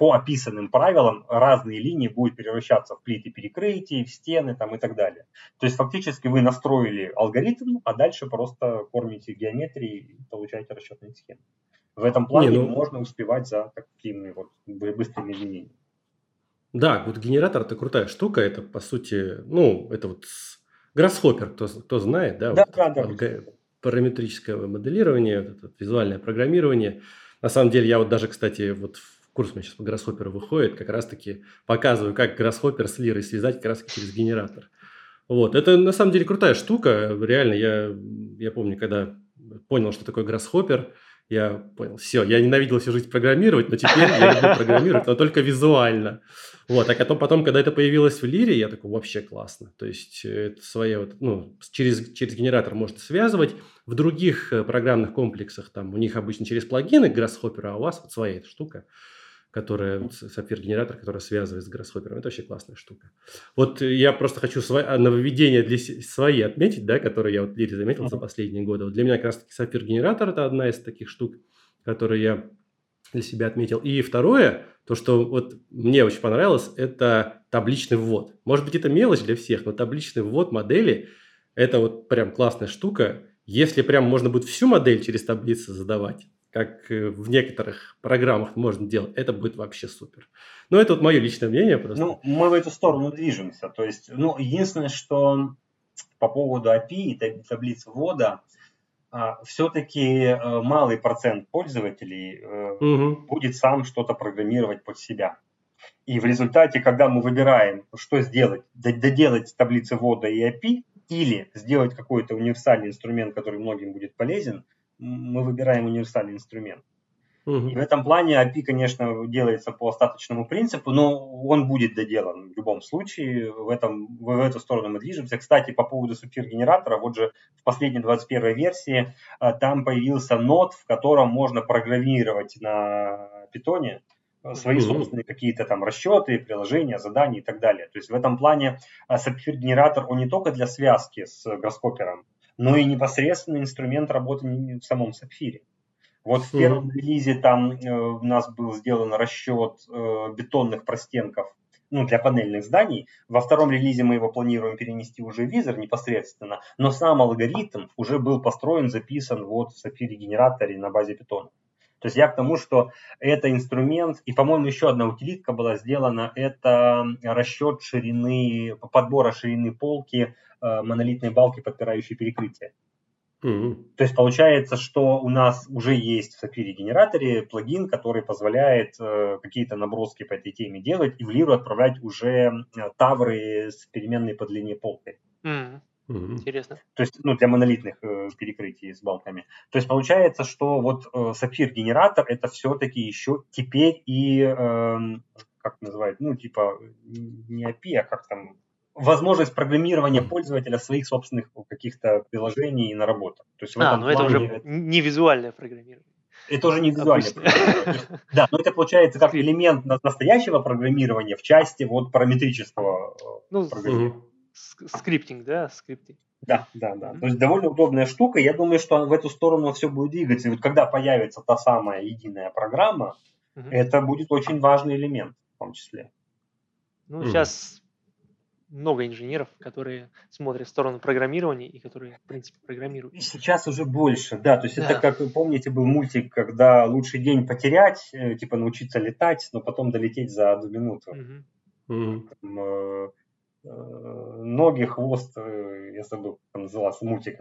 по описанным правилам разные линии будут превращаться в плиты перекрытий, в стены там, и так далее. То есть фактически вы настроили алгоритм, а дальше просто кормите геометрией и получаете расчетные схемы. В этом плане Не, ну... можно успевать за такими вот быстрыми изменениями. Да, вот генератор это крутая штука, это по сути, ну, это вот Grasshopper, кто, кто знает, да, да, вот да, да. параметрическое моделирование, вот это визуальное программирование. На самом деле я вот даже, кстати, вот курс у меня сейчас по Grasshopper выходит, как раз-таки показываю, как Grasshopper с лирой связать как раз через генератор. Вот, это на самом деле крутая штука, реально, я, я помню, когда понял, что такое Grasshopper, я понял, все, я ненавидел всю жизнь программировать, но теперь я люблю [LAUGHS] программировать, но только визуально. Вот, а потом, потом, когда это появилось в Лире, я такой, вообще классно. То есть, это своя вот, ну, через, через генератор можно связывать. В других э, программных комплексах, там, у них обычно через плагины Grasshopper, а у вас вот своя эта штука которая, сапфир-генератор, который связывает с Grasshopper. Это вообще классная штука. Вот я просто хочу свои, а, нововведения для свои отметить, да, которые я вот Лире заметил за последние годы. Вот для меня как раз-таки сапфир-генератор – это одна из таких штук, которые я для себя отметил. И второе, то, что вот мне очень понравилось, это табличный ввод. Может быть, это мелочь для всех, но табличный ввод модели – это вот прям классная штука. Если прям можно будет всю модель через таблицы задавать, как э, в некоторых программах можно делать, это будет вообще супер. Но это вот мое личное мнение просто. Ну, мы в эту сторону движемся. То есть, ну, единственное, что по поводу API и таблиц ввода, а, все-таки э, малый процент пользователей угу. будет сам что-то программировать под себя. И в результате, когда мы выбираем, что сделать, доделать таблицы ввода и API, или сделать какой-то универсальный инструмент, который многим будет полезен, мы выбираем универсальный инструмент. Угу. И в этом плане API, конечно, делается по остаточному принципу, но он будет доделан в любом случае. В, этом, в эту сторону мы движемся. Кстати, по поводу супергенератора, вот же в последней 21 версии а, там появился нод, в котором можно программировать на питоне свои mm-hmm. собственные какие-то там расчеты, приложения, задания и так далее. То есть в этом плане сапфир-генератор, он не только для связки с гроскопером, но и непосредственно инструмент работы в самом сапфире. Вот в первом релизе там э, у нас был сделан расчет э, бетонных простенков ну, для панельных зданий. Во втором релизе мы его планируем перенести уже в визор непосредственно, но сам алгоритм уже был построен, записан вот в сапфире генераторе на базе питона. То есть я к тому, что это инструмент, и, по-моему, еще одна утилитка была сделана, это расчет ширины, подбора ширины полки э, монолитной балки, подпирающей перекрытие. Mm-hmm. То есть получается, что у нас уже есть в Sapphire генераторе плагин, который позволяет э, какие-то наброски по этой теме делать и в лиру отправлять уже э, тавры с переменной по длине полкой. Mm-hmm. Интересно. То есть, ну, для монолитных э, перекрытий с балками. То есть, получается, что вот э, сапфир-генератор это все-таки еще теперь и, э, как называют, ну, типа, не API, а как там, возможность программирования пользователя своих собственных каких-то приложений и наработок. То есть, а, ну это уже не визуальное программирование. Это уже не визуальное программирование. Да, но это получается как элемент настоящего программирования в части вот параметрического э, ну, программирования скриптинг, да, скриптинг. Да, да, да. То есть довольно удобная штука. Я думаю, что в эту сторону все будет двигаться. И вот когда появится та самая единая программа, угу. это будет очень важный элемент в том числе. Ну, угу. сейчас много инженеров, которые смотрят в сторону программирования и которые, в принципе, программируют. И сейчас уже больше, да. То есть да. это, как вы помните, был мультик, когда лучший день потерять, э, типа научиться летать, но потом долететь за одну минуту. Угу. Там, э, Э, ноги, хвост, э, я забыл, как назывался мультик.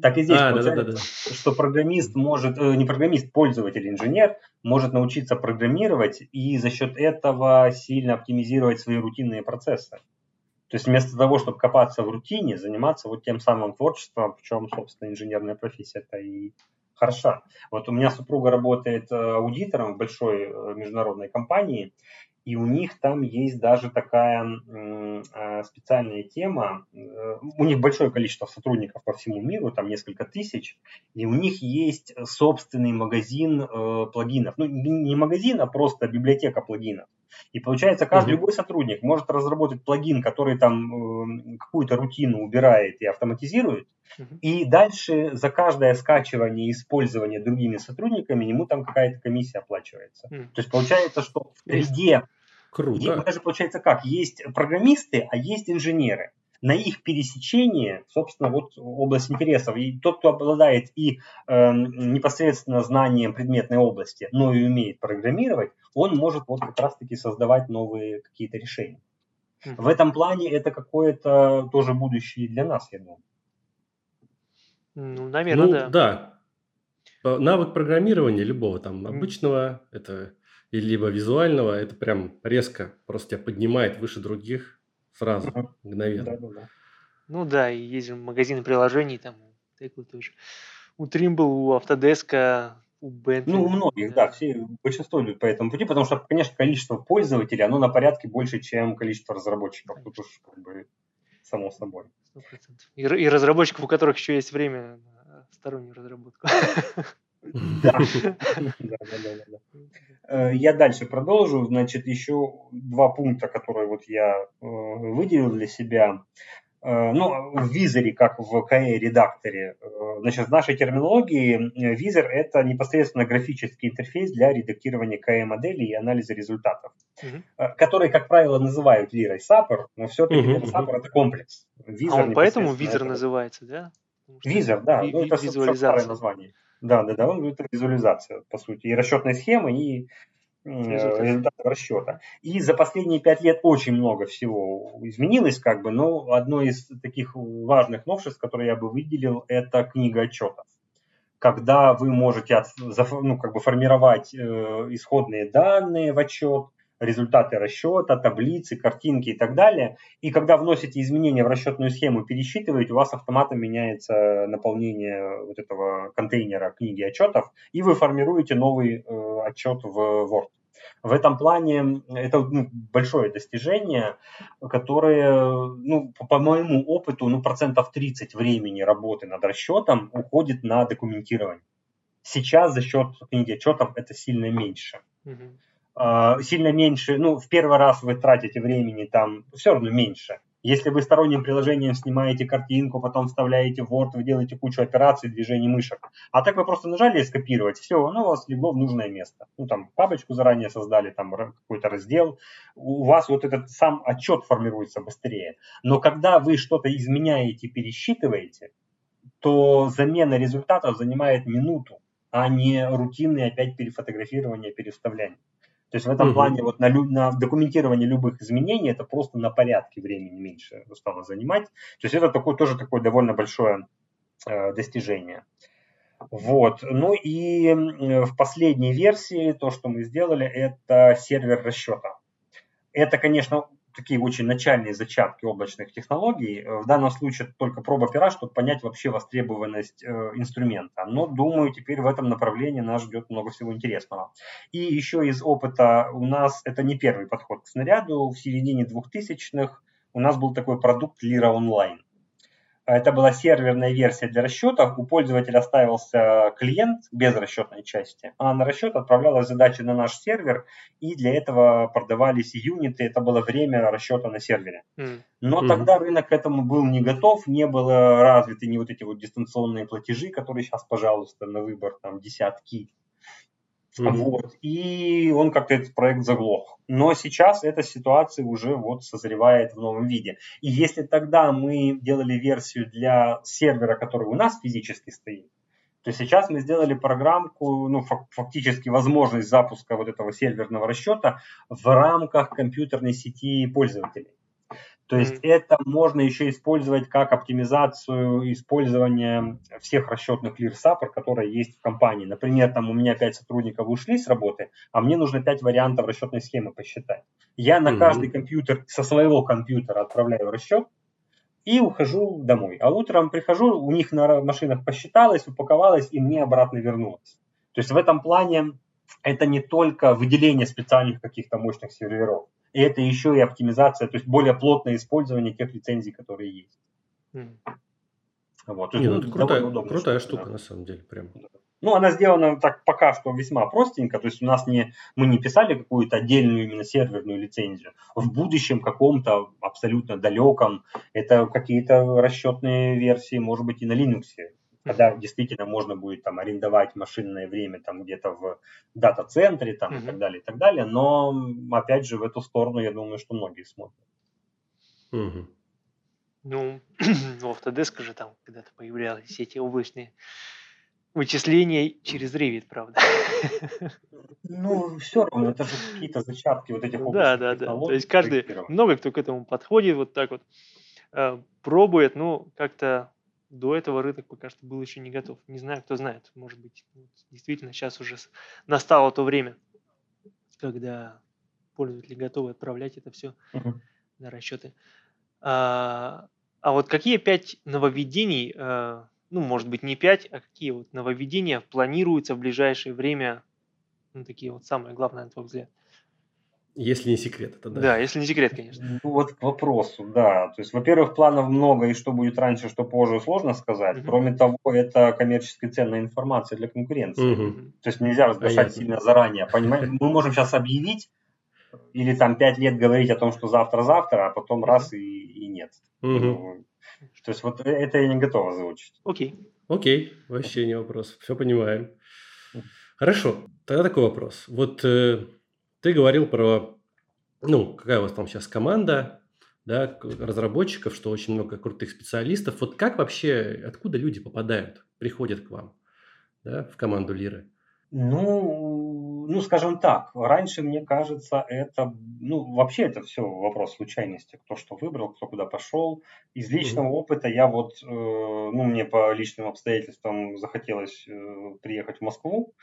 Так и здесь а, да, да, да, да. что программист может, э, не программист, пользователь, инженер может научиться программировать и за счет этого сильно оптимизировать свои рутинные процессы. То есть вместо того, чтобы копаться в рутине, заниматься вот тем самым творчеством, в чем, собственно, инженерная профессия это и хороша. Вот у меня супруга работает аудитором в большой международной компании, и у них там есть даже такая э, специальная тема. Э, у них большое количество сотрудников по всему миру, там несколько тысяч, и у них есть собственный магазин э, плагинов. Ну, не магазин, а просто библиотека плагинов. И получается, каждый, uh-huh. любой сотрудник может разработать плагин, который там э, какую-то рутину убирает и автоматизирует, uh-huh. и дальше за каждое скачивание и использование другими сотрудниками ему там какая-то комиссия оплачивается. Uh-huh. То есть получается, что в среде Круто. И даже получается как, есть программисты, а есть инженеры. На их пересечении, собственно, вот область интересов. И тот, кто обладает и э, непосредственно знанием предметной области, но и умеет программировать, он может вот как раз-таки создавать новые какие-то решения. Mm-hmm. В этом плане это какое-то тоже будущее для нас, я думаю. Ну, наверное, ну, да. Да. Навык программирования любого там обычного, это и либо визуального, это прям резко просто тебя поднимает выше других сразу, мгновенно. Да, да, да. Ну да, и есть же магазины приложений, там, Текла тоже. У Trimble, у Autodesk, у Bentley. Ну, у многих, да, да все, большинство идут по этому пути, потому что, конечно, количество пользователей, оно на порядке больше, чем количество разработчиков. Конечно. Тут уж как бы само собой. 100%. И, и разработчиков, у которых еще есть время на стороннюю разработку. [LAUGHS] Да. [LAUGHS] Э, я дальше продолжу. Значит, еще два пункта, которые вот я э, выделил для себя. Э, ну, в визоре, как в KE-редакторе. Э, значит, в нашей терминологии визор – это непосредственно графический интерфейс для редактирования KE-моделей и анализа результатов, uh-huh. который, как правило, называют и Sapper, но все-таки uh-huh. Sapper – это комплекс. Визор а он поэтому визор это... называется, да? Визор, да. Ви- ну, это визуализация. название. Да, да, да, он это визуализация, по сути, и расчетной схемы, и результатов расчета. И за последние пять лет очень много всего изменилось, как бы, но одно из таких важных новшеств, которые я бы выделил, это книга отчетов. Когда вы можете ну, как бы формировать э, исходные данные в отчет, результаты расчета, таблицы, картинки и так далее. И когда вносите изменения в расчетную схему, пересчитываете, у вас автоматом меняется наполнение вот этого контейнера книги отчетов, и вы формируете новый э, отчет в Word. В этом плане это ну, большое достижение, которое, ну, по, по моему опыту, ну, процентов 30 времени работы над расчетом уходит на документирование. Сейчас за счет книги отчетов это сильно меньше. Mm-hmm. Uh, сильно меньше, ну, в первый раз вы тратите времени там все равно меньше. Если вы сторонним приложением снимаете картинку, потом вставляете в Word, вы делаете кучу операций, движений мышек. А так вы просто нажали скопировать, все, оно у вас легло в нужное место. Ну, там, папочку заранее создали, там, какой-то раздел. У вас вот этот сам отчет формируется быстрее. Но когда вы что-то изменяете, пересчитываете, то замена результатов занимает минуту, а не рутинные опять перефотографирование, переставляние. То есть в этом угу. плане вот на, на документирование любых изменений это просто на порядке времени меньше стало занимать. То есть это такое, тоже такое довольно большое э, достижение. Вот. Ну и в последней версии то, что мы сделали, это сервер расчета. Это, конечно, такие очень начальные зачатки облачных технологий. В данном случае только проба пера, чтобы понять вообще востребованность э, инструмента. Но думаю, теперь в этом направлении нас ждет много всего интересного. И еще из опыта у нас это не первый подход к снаряду. В середине 2000-х у нас был такой продукт Lira Online. Это была серверная версия для расчетов. У пользователя ставился клиент без расчетной части, а на расчет отправлялась задача на наш сервер, и для этого продавались юниты. Это было время расчета на сервере. Но mm-hmm. тогда рынок к этому был не готов, не было развиты ни вот эти вот дистанционные платежи, которые сейчас, пожалуйста, на выбор там десятки Mm-hmm. Вот. И он как-то этот проект заглох. Но сейчас эта ситуация уже вот созревает в новом виде. И если тогда мы делали версию для сервера, который у нас физически стоит, то сейчас мы сделали программку, ну, фактически возможность запуска вот этого серверного расчета в рамках компьютерной сети пользователей. То есть mm-hmm. это можно еще использовать как оптимизацию использования всех расчетных лирсапор, которые есть в компании. Например, там у меня 5 сотрудников ушли с работы, а мне нужно 5 вариантов расчетной схемы посчитать. Я на mm-hmm. каждый компьютер со своего компьютера отправляю расчет и ухожу домой. А утром прихожу, у них на машинах посчиталось, упаковалось и мне обратно вернулось. То есть в этом плане это не только выделение специальных каких-то мощных серверов, и это еще и оптимизация, то есть более плотное использование тех лицензий, которые есть. Mm. Вот. Не, ну, это крутая, крутая штука, да. на самом деле, прям. Ну, она сделана так пока что весьма простенько, то есть у нас не, мы не писали какую-то отдельную именно серверную лицензию. В будущем каком-то абсолютно далеком это какие-то расчетные версии, может быть, и на Linux когда действительно можно будет там арендовать машинное время там где-то в дата-центре там mm-hmm. и так далее, и так далее. Но опять же в эту сторону я думаю, что многие смотрят. Mm-hmm. Ну, [CLEARS THROAT] в Autodesk же там когда-то появлялись эти облачные вычисления через Revit, правда? Ну, все равно, это же какие-то зачатки вот этих Да, да, да. То есть каждый, много кто к этому подходит, вот так вот э, пробует, ну, как-то до этого рынок пока что был еще не готов. Не знаю, кто знает. Может быть, действительно сейчас уже настало то время, когда пользователи готовы отправлять это все uh-huh. на расчеты. А, а вот какие пять нововведений, а, ну, может быть, не пять, а какие вот нововведения планируются в ближайшее время, ну, такие вот самые главные, на твой взгляд? Если не секрет, это да. Да, если не секрет, конечно. Ну вот к вопросу, да. То есть, во-первых, планов много, и что будет раньше, что позже, сложно сказать. Угу. Кроме того, это коммерчески ценная информация для конкуренции. Угу. То есть нельзя разглашать сильно заранее. Понимаете? Мы можем сейчас объявить или там пять лет говорить о том, что завтра-завтра, а потом раз и, и нет. Угу. То есть вот это я не готов озвучить. Окей. Окей, вообще не вопрос. Все понимаем. Хорошо, тогда такой вопрос. Вот э, ты говорил про, ну, какая у вас там сейчас команда, да, разработчиков, что очень много крутых специалистов. Вот как вообще, откуда люди попадают, приходят к вам, да, в команду Лиры? Ну, ну, скажем так, раньше, мне кажется, это, ну, вообще это все вопрос случайности, кто что выбрал, кто куда пошел. Из личного mm-hmm. опыта я вот, э, ну, мне по личным обстоятельствам захотелось э, приехать в Москву,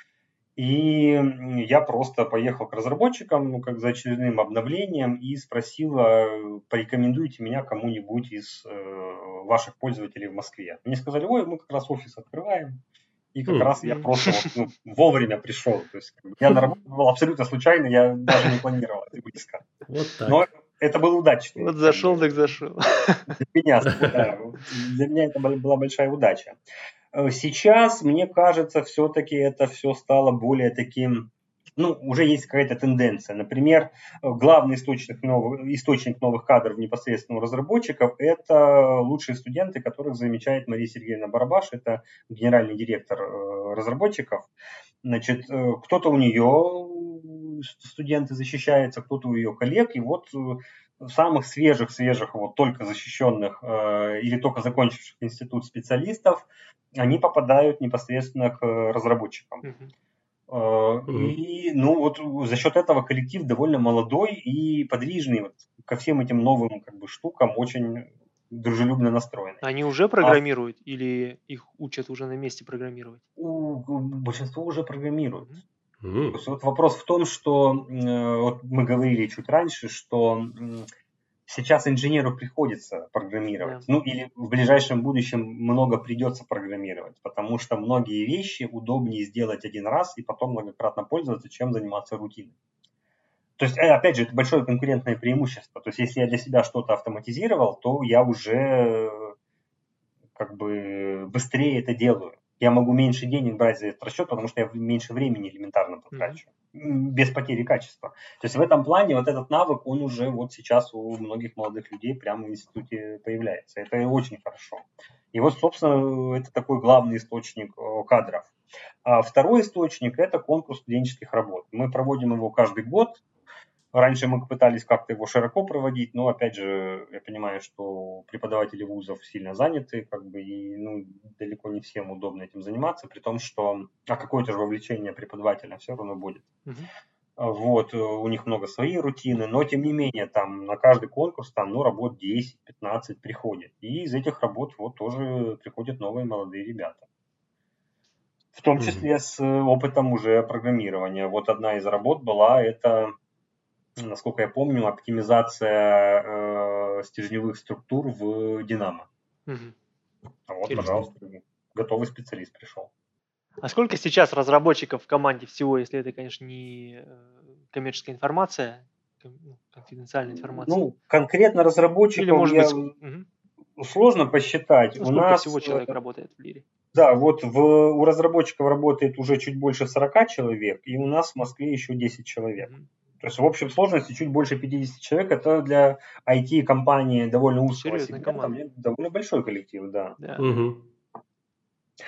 и я просто поехал к разработчикам, ну, как за очередным обновлением, и спросил, порекомендуйте меня кому-нибудь из э, ваших пользователей в Москве. Мне сказали, ой, мы как раз офис открываем. И как mm. раз я просто вот, ну, вовремя пришел. То есть я на работу был абсолютно случайно, я даже не планировал это близко. Вот так. Но это был удачный. Вот зашел, так зашел. Для меня, [LAUGHS] да, для меня это была большая удача. Э, сейчас, мне кажется, все-таки это все стало более таким, ну, уже есть какая-то тенденция. Например, э, главный источник новых, источник новых кадров непосредственно у разработчиков – это лучшие студенты, которых замечает Мария Сергеевна Барабаш, это генеральный директор э, разработчиков. Значит, кто-то у нее студенты защищается, кто-то у ее коллег, и вот самых свежих, свежих, вот только защищенных э, или только закончивших институт специалистов, они попадают непосредственно к разработчикам. Uh-huh. Uh-huh. И ну вот за счет этого коллектив довольно молодой и подвижный вот, ко всем этим новым как бы штукам очень дружелюбно настроены. Они уже программируют а... или их учат уже на месте программировать? У, большинство уже программируют. Uh-huh. Mm. То есть вот вопрос в том, что э, вот мы говорили чуть раньше, что сейчас инженеру приходится программировать. Yeah. Ну или в ближайшем будущем много придется программировать, потому что многие вещи удобнее сделать один раз и потом многократно пользоваться, чем заниматься рутиной. То есть, э, опять же, это большое конкурентное преимущество. То есть, если я для себя что-то автоматизировал, то я уже как бы быстрее это делаю я могу меньше денег брать за этот расчет, потому что я меньше времени элементарно потрачу, mm-hmm. без потери качества. То есть в этом плане вот этот навык, он уже вот сейчас у многих молодых людей прямо в институте появляется. Это очень хорошо. И вот, собственно, это такой главный источник э, кадров. А второй источник – это конкурс студенческих работ. Мы проводим его каждый год. Раньше мы пытались как-то его широко проводить, но опять же, я понимаю, что преподаватели вузов сильно заняты, как бы, и ну, далеко не всем удобно этим заниматься, при том, что а какое-то же вовлечение преподавателя все равно будет. Uh-huh. Вот, у них много своей рутины, но тем не менее, там на каждый конкурс там, ну, работ 10-15 приходит. И из этих работ вот тоже приходят новые молодые ребята. В том числе с опытом уже программирования. Вот одна из работ была, это насколько я помню, оптимизация э, стержневых структур в Динамо. Угу. Вот, Интересно. пожалуйста, готовый специалист пришел. А сколько сейчас разработчиков в команде всего, если это, конечно, не э, коммерческая информация, ну, конфиденциальная информация? Ну, конкретно разработчиков Или, может я... быть, угу. сложно посчитать. Ну, У нас всего человек работает в Лире? Да, вот в, у разработчиков работает уже чуть больше 40 человек, и у нас в Москве еще 10 человек. Угу. То есть в общем сложности чуть больше 50 человек. Это для IT-компании довольно узкого сегмента, довольно большой коллектив, да. да. Угу.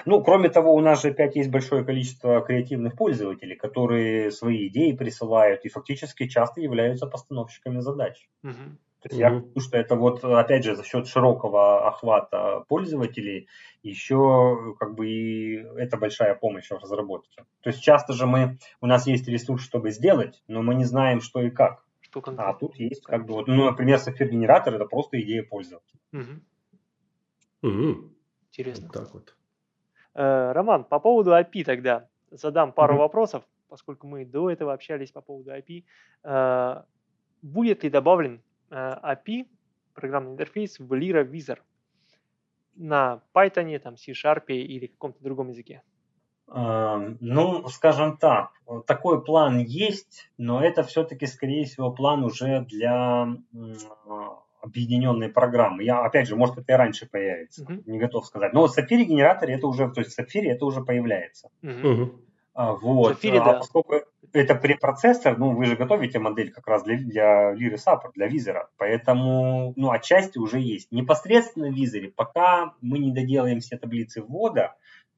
Ну, кроме того, у нас же опять есть большое количество креативных пользователей, которые свои идеи присылают и фактически часто являются постановщиками задач. Угу. То есть mm-hmm. я думаю, что это вот, опять же, за счет широкого охвата пользователей еще как бы и это большая помощь в разработке. То есть часто же мы, у нас есть ресурс, чтобы сделать, но мы не знаем, что и как. Что а тут есть как бы вот, ну, например, сапфир-генератор это просто идея пользователя. Угу. Угу. Интересно. Вот так вот. Э, Роман, по поводу API тогда задам пару угу. вопросов, поскольку мы до этого общались по поводу API. Э, будет ли добавлен API, э, программный интерфейс в Lira Wizard на Python, там, C-Sharp или каком-то другом языке? Ну, скажем так, такой план есть, но это все-таки, скорее всего, план уже для объединенной программы. Я, опять же, может, это и раньше появится, uh-huh. не готов сказать. Но в Sapphire генераторе это уже, то есть в Sapphire это уже появляется. Uh-huh. Вот. Safiri, а, да. Поскольку это препроцессор, ну, вы же готовите модель как раз для, для Lyra Support, для визора, поэтому, ну, отчасти уже есть. Непосредственно в визоре, пока мы не доделаем все таблицы ввода,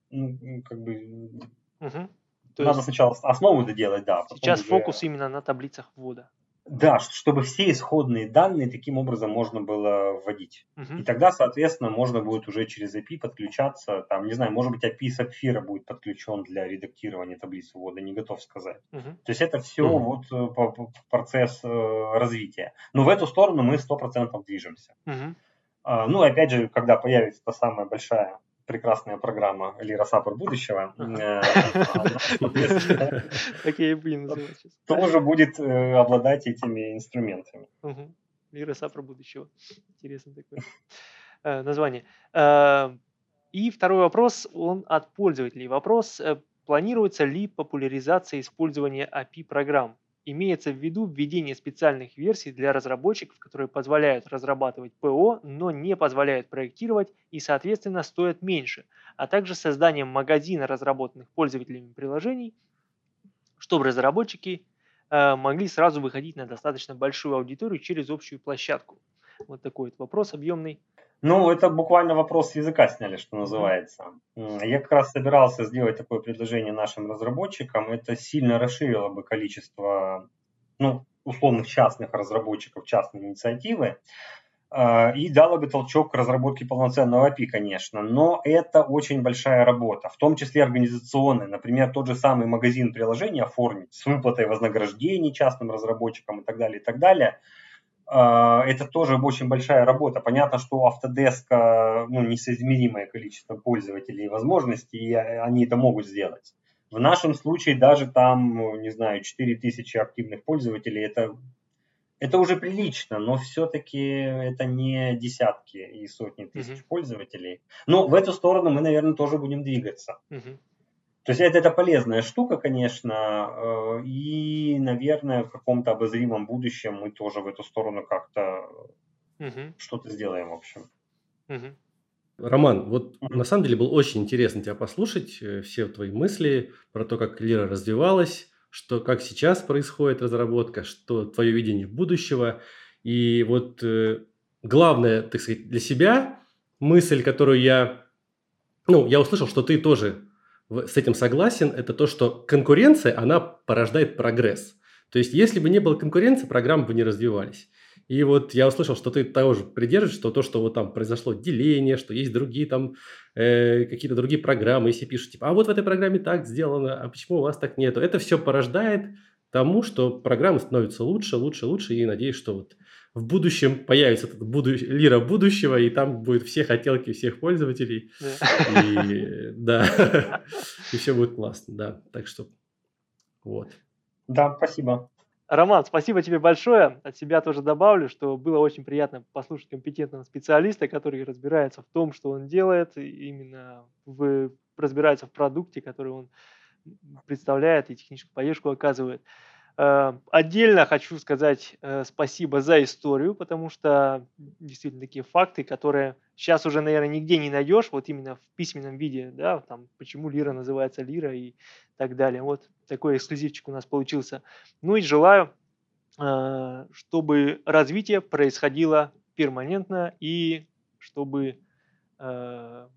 ну, как бы, угу. надо есть... сначала основу доделать, да. Сейчас уже... фокус именно на таблицах ввода. Да, чтобы все исходные данные таким образом можно было вводить. Uh-huh. И тогда, соответственно, можно будет уже через API подключаться. Там, не знаю, может быть, API Sapphire будет подключен для редактирования таблиц ввода, не готов сказать. Uh-huh. То есть это все uh-huh. вот э, по, по, процесс э, развития. Но в эту сторону мы 100% движемся. Uh-huh. А, ну, опять же, когда появится та самая большая прекрасная программа Лира Саппор будущего. Такие [LAUGHS] блин Тоже будет э, обладать этими инструментами. Лира Саппор будущего. Интересно такое э, название. Э, и второй вопрос, он от пользователей. Вопрос, планируется ли популяризация использования API-программ? Имеется в виду введение специальных версий для разработчиков, которые позволяют разрабатывать ПО, но не позволяют проектировать и, соответственно, стоят меньше, а также создание магазина разработанных пользователями приложений, чтобы разработчики э, могли сразу выходить на достаточно большую аудиторию через общую площадку. Вот такой вот вопрос объемный. Ну, это буквально вопрос языка сняли, что называется. Я как раз собирался сделать такое предложение нашим разработчикам. Это сильно расширило бы количество, ну, условных частных разработчиков, частной инициативы а, и дало бы толчок к разработке полноценного API, конечно. Но это очень большая работа, в том числе организационная. Например, тот же самый магазин приложения оформить с выплатой вознаграждений частным разработчикам и так далее, и так далее – это тоже очень большая работа. Понятно, что у Autodesk ну, несоизмеримое количество пользователей и возможностей, и они это могут сделать. В нашем случае даже там, не знаю, 4000 активных пользователей, это, это уже прилично, но все-таки это не десятки и сотни тысяч uh-huh. пользователей. Но в эту сторону мы, наверное, тоже будем двигаться. Uh-huh. То есть это, это полезная штука, конечно, э, и, наверное, в каком-то обозримом будущем мы тоже в эту сторону как-то угу. что-то сделаем, в общем. Угу. Роман, вот угу. на самом деле было очень интересно тебя послушать, э, все твои мысли про то, как Лира развивалась, что как сейчас происходит разработка, что твое видение будущего. И вот э, главное, так сказать, для себя мысль, которую я, ну, я услышал, что ты тоже с этим согласен, это то, что конкуренция, она порождает прогресс. То есть, если бы не было конкуренции, программы бы не развивались. И вот я услышал, что ты тоже придерживаешься, что то, что вот там произошло деление, что есть другие там э, какие-то другие программы, если пишут, типа, а вот в этой программе так сделано, а почему у вас так нету? Это все порождает тому, что программы становятся лучше, лучше, лучше, и надеюсь, что вот в будущем появится этот буду... лира будущего, и там будут все хотелки всех пользователей. И да, и [LAUGHS] все будет классно, да. Так что вот. Да, спасибо. Роман, спасибо тебе большое. От себя тоже добавлю, что было очень приятно послушать компетентного специалиста, который разбирается в том, что он делает, именно в, разбирается в продукте, который он представляет и техническую поддержку оказывает. Э, отдельно хочу сказать э, спасибо за историю, потому что действительно такие факты, которые сейчас уже, наверное, нигде не найдешь, вот именно в письменном виде, да, там, почему лира называется лира и так далее. Вот такой эксклюзивчик у нас получился. Ну и желаю, э, чтобы развитие происходило перманентно и чтобы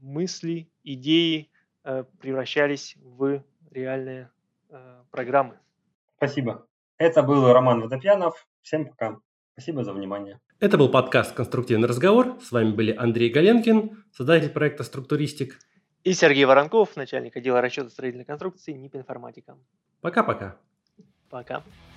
мысли, идеи превращались в реальные программы. Спасибо. Это был Роман Водопьянов. Всем пока. Спасибо за внимание. Это был подкаст «Конструктивный разговор». С вами были Андрей Галенкин, создатель проекта «Структуристик». И Сергей Воронков, начальник отдела расчета строительной конструкции НИП «Информатика». Пока-пока. Пока. -пока. Пока.